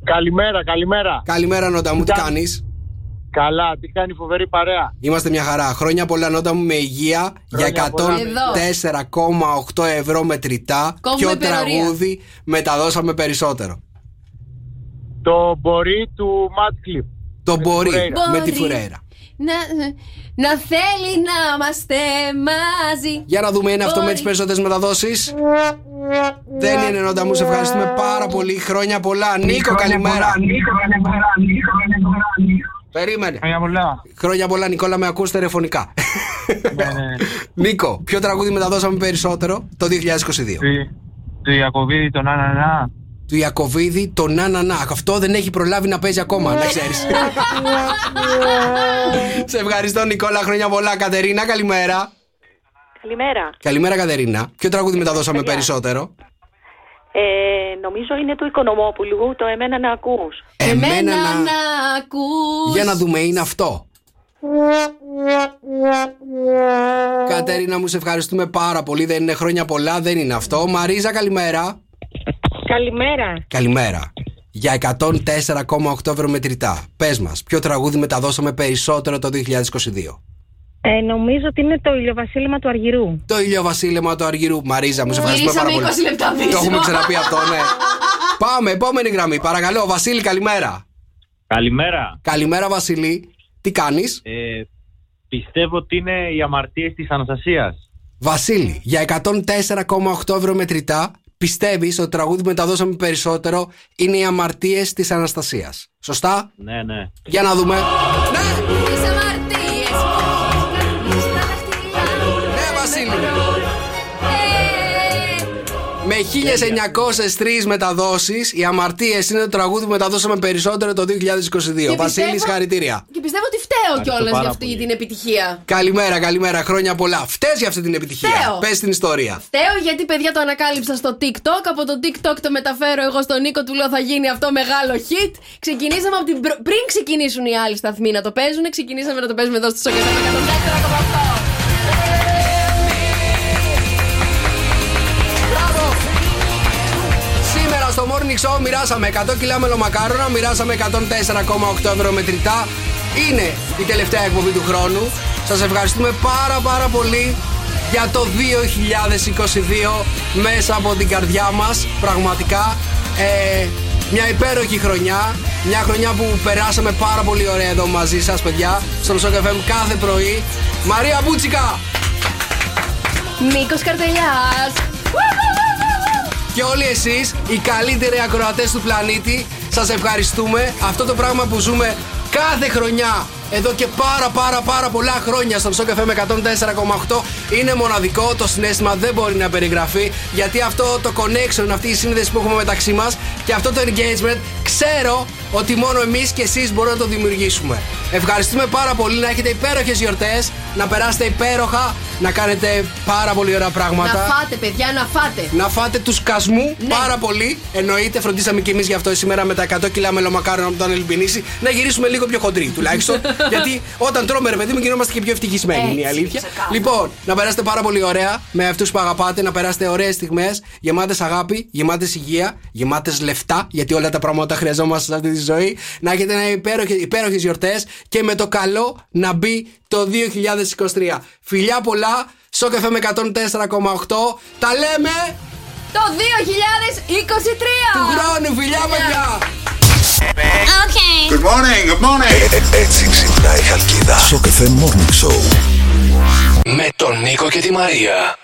Καλημέρα, καλημέρα. Καλημέρα, Νόντα μου, τι κάνεις; Καλά, τι κάνει φοβερή παρέα. Είμαστε μια χαρά. Χρόνια πολλά, Νόντα μου, με υγεία για πολλά. 104,8 ευρώ μετρητά. Κόβουμε Ποιο υπερορία. τραγούδι μεταδώσαμε περισσότερο. Το μπορεί του Ματ Κλιπ. Το μπορεί Φουρέιρα. με τη Μπορεί. Φουρέιρα. να, να θέλει να είμαστε μαζί Για να δούμε, είναι αυτό με Μπορεί. τι περισσότερες μεταδόσεις. Δεν είναι νόντα μου, σε ευχαριστούμε πάρα πολύ. Χρόνια πολλά. Νίκο, καλημέρα. Περίμενε. Χρόνια πολλά. Χρόνια πολλά, Νικόλα, με ακούς τηλεφωνικά. Νίκο, ποιο τραγούδι μεταδώσαμε περισσότερο το 2022. Του- Του Ιακωβίδη τον Ανανά. Του Ιακωβίδη, το να να να. Αυτό δεν έχει προλάβει να παίζει ακόμα, να ξέρεις. Σε ευχαριστώ, Νικόλα. Χρόνια πολλά. Κατερίνα, καλημέρα. Καλημέρα. Καλημέρα, Κατερίνα. Ποιο τραγούδι μεταδώσαμε Παιδιά. περισσότερο; Ε, νομίζω είναι του Οικονομόπουλου, το «Εμένα να ακούς». Εμένα να. να ακούς Για να δούμε, είναι αυτό. Κατερίνα μου, σε ευχαριστούμε πάρα πολύ. Δεν είναι χρόνια πολλά, δεν είναι αυτό. Μαρίζα, καλημέρα. Καλημέρα. Καλημέρα. Για 104,8 ευρώ μετρητά. Πες μας, ποιο τραγούδι μεταδώσαμε περισσότερο το 2022. Ε, νομίζω ότι είναι το ηλιοβασίλεμα του Αργυρού. Το ηλιοβασίλεμα του Αργυρού. Μαρίζα, μου σε ευχαριστούμε πάρα Γυρίσαμε πολύ. 20 λεπτά πίσω. Το έχουμε ξαναπεί αυτό, ναι. Πάμε, επόμενη γραμμή. Παρακαλώ, Βασίλη, καλημέρα. Καλημέρα. Καλημέρα, Βασίλη. Τι κάνεις, Ε, πιστεύω ότι είναι οι αμαρτίες της Αναστασίας. Βασίλη, για 104,8 ευρώ μετρητά, πιστεύεις ότι το τραγούδι που μεταδώσαμε περισσότερο είναι οι αμαρτίες της Αναστασίας. Σωστά; Ναι, ναι. Για να δούμε. Τις Με 1903 μεταδόσεις, οι αμαρτίες είναι το τραγούδι που μεταδώσαμε περισσότερο το 2022. Βασίλης, πιστεύω- χαρητήρια. Και πιστεύω ότι φταίω κιόλας πάρα για αυτή πολύ. την επιτυχία. Καλημέρα, καλημέρα. Χρόνια πολλά. Φταίει για αυτή την επιτυχία. Φταίω. Πες την ιστορία. Φταίω γιατί παιδιά το ανακάλυψα στο TikTok. Από το TikTok το μεταφέρω εγώ στον Νίκο, του λέω θα γίνει αυτό μεγάλο hit. Ξεκινήσαμε από την. προ- Πριν ξεκινήσουν οι άλλοι σταθμοί να το παίζουν, ξεκινήσαμε να το παίζουμε εδώ στο Σοκεφέ με 104,8. Morning Show μοιράσαμε 100 κιλά μελομακάρονα, μοιράσαμε 104,8 ευρώ μετρητά. Είναι η τελευταία εκπομπή του χρόνου. Σας ευχαριστούμε πάρα πάρα πολύ για το 2022 μέσα από την καρδιά μας. Πραγματικά ε, μια υπέροχη χρονιά. Μια χρονιά που περάσαμε πάρα πολύ ωραία εδώ μαζί σας παιδιά. Στον Shock FM κάθε πρωί. Μαρία Μπούτσικα! Νίκο Καρτελιάς. Και όλοι εσείς, οι καλύτεροι ακροατές του πλανήτη, σας ευχαριστούμε. Αυτό το πράγμα που ζούμε κάθε χρονιά, εδώ και πάρα πάρα πάρα πολλά χρόνια στον Shock FM 104,8 είναι μοναδικό, το συνέστημα δεν μπορεί να περιγραφεί γιατί αυτό το connection, αυτή η σύνδεση που έχουμε μεταξύ μας και αυτό το engagement ξέρω ότι μόνο εμείς και εσείς μπορούμε να το δημιουργήσουμε. Ευχαριστούμε πάρα πολύ να έχετε υπέροχες γιορτές, να περάσετε υπέροχα να κάνετε πάρα πολύ ωραία Να πράγματα. φάτε, παιδιά, να φάτε. Να φάτε τους κασμού Ναι. πάρα πολύ. Εννοείται, φροντίσαμε και εμείς γι' αυτό σήμερα με τα 100 κιλά μελομακάρων από τον Ελπινίση να γυρίσουμε λίγο πιο χοντροί τουλάχιστον. γιατί όταν τρώμε, ρε παιδί μου, γινόμαστε και πιο ευτυχισμένοι. Είναι η Έτσι, αλήθεια. ξεκάθαρα. Λοιπόν, να περάσετε πάρα πολύ ωραία με αυτούς που αγαπάτε, να περάσετε ωραίες στιγμές, γεμάτες αγάπη, γεμάτες υγεία, γεμάτες λεφτά, γιατί όλα τα πράγματα χρειαζόμαστε σε αυτή τη ζωή. Να έχετε ένα υπέροχες γιορτές και με το καλό να μπει το 2023. Φιλιά πολλά, στο καφέ με 104,8. Τα λέμε Το 2023! του χρόνου, φιλιά, παιδιά! Okay. Good morning, good morning. έτσι ξυπνάει η Χαλκίδα. Στο καφέ Morning Show. Με τον Νίκο και τη Μαρία.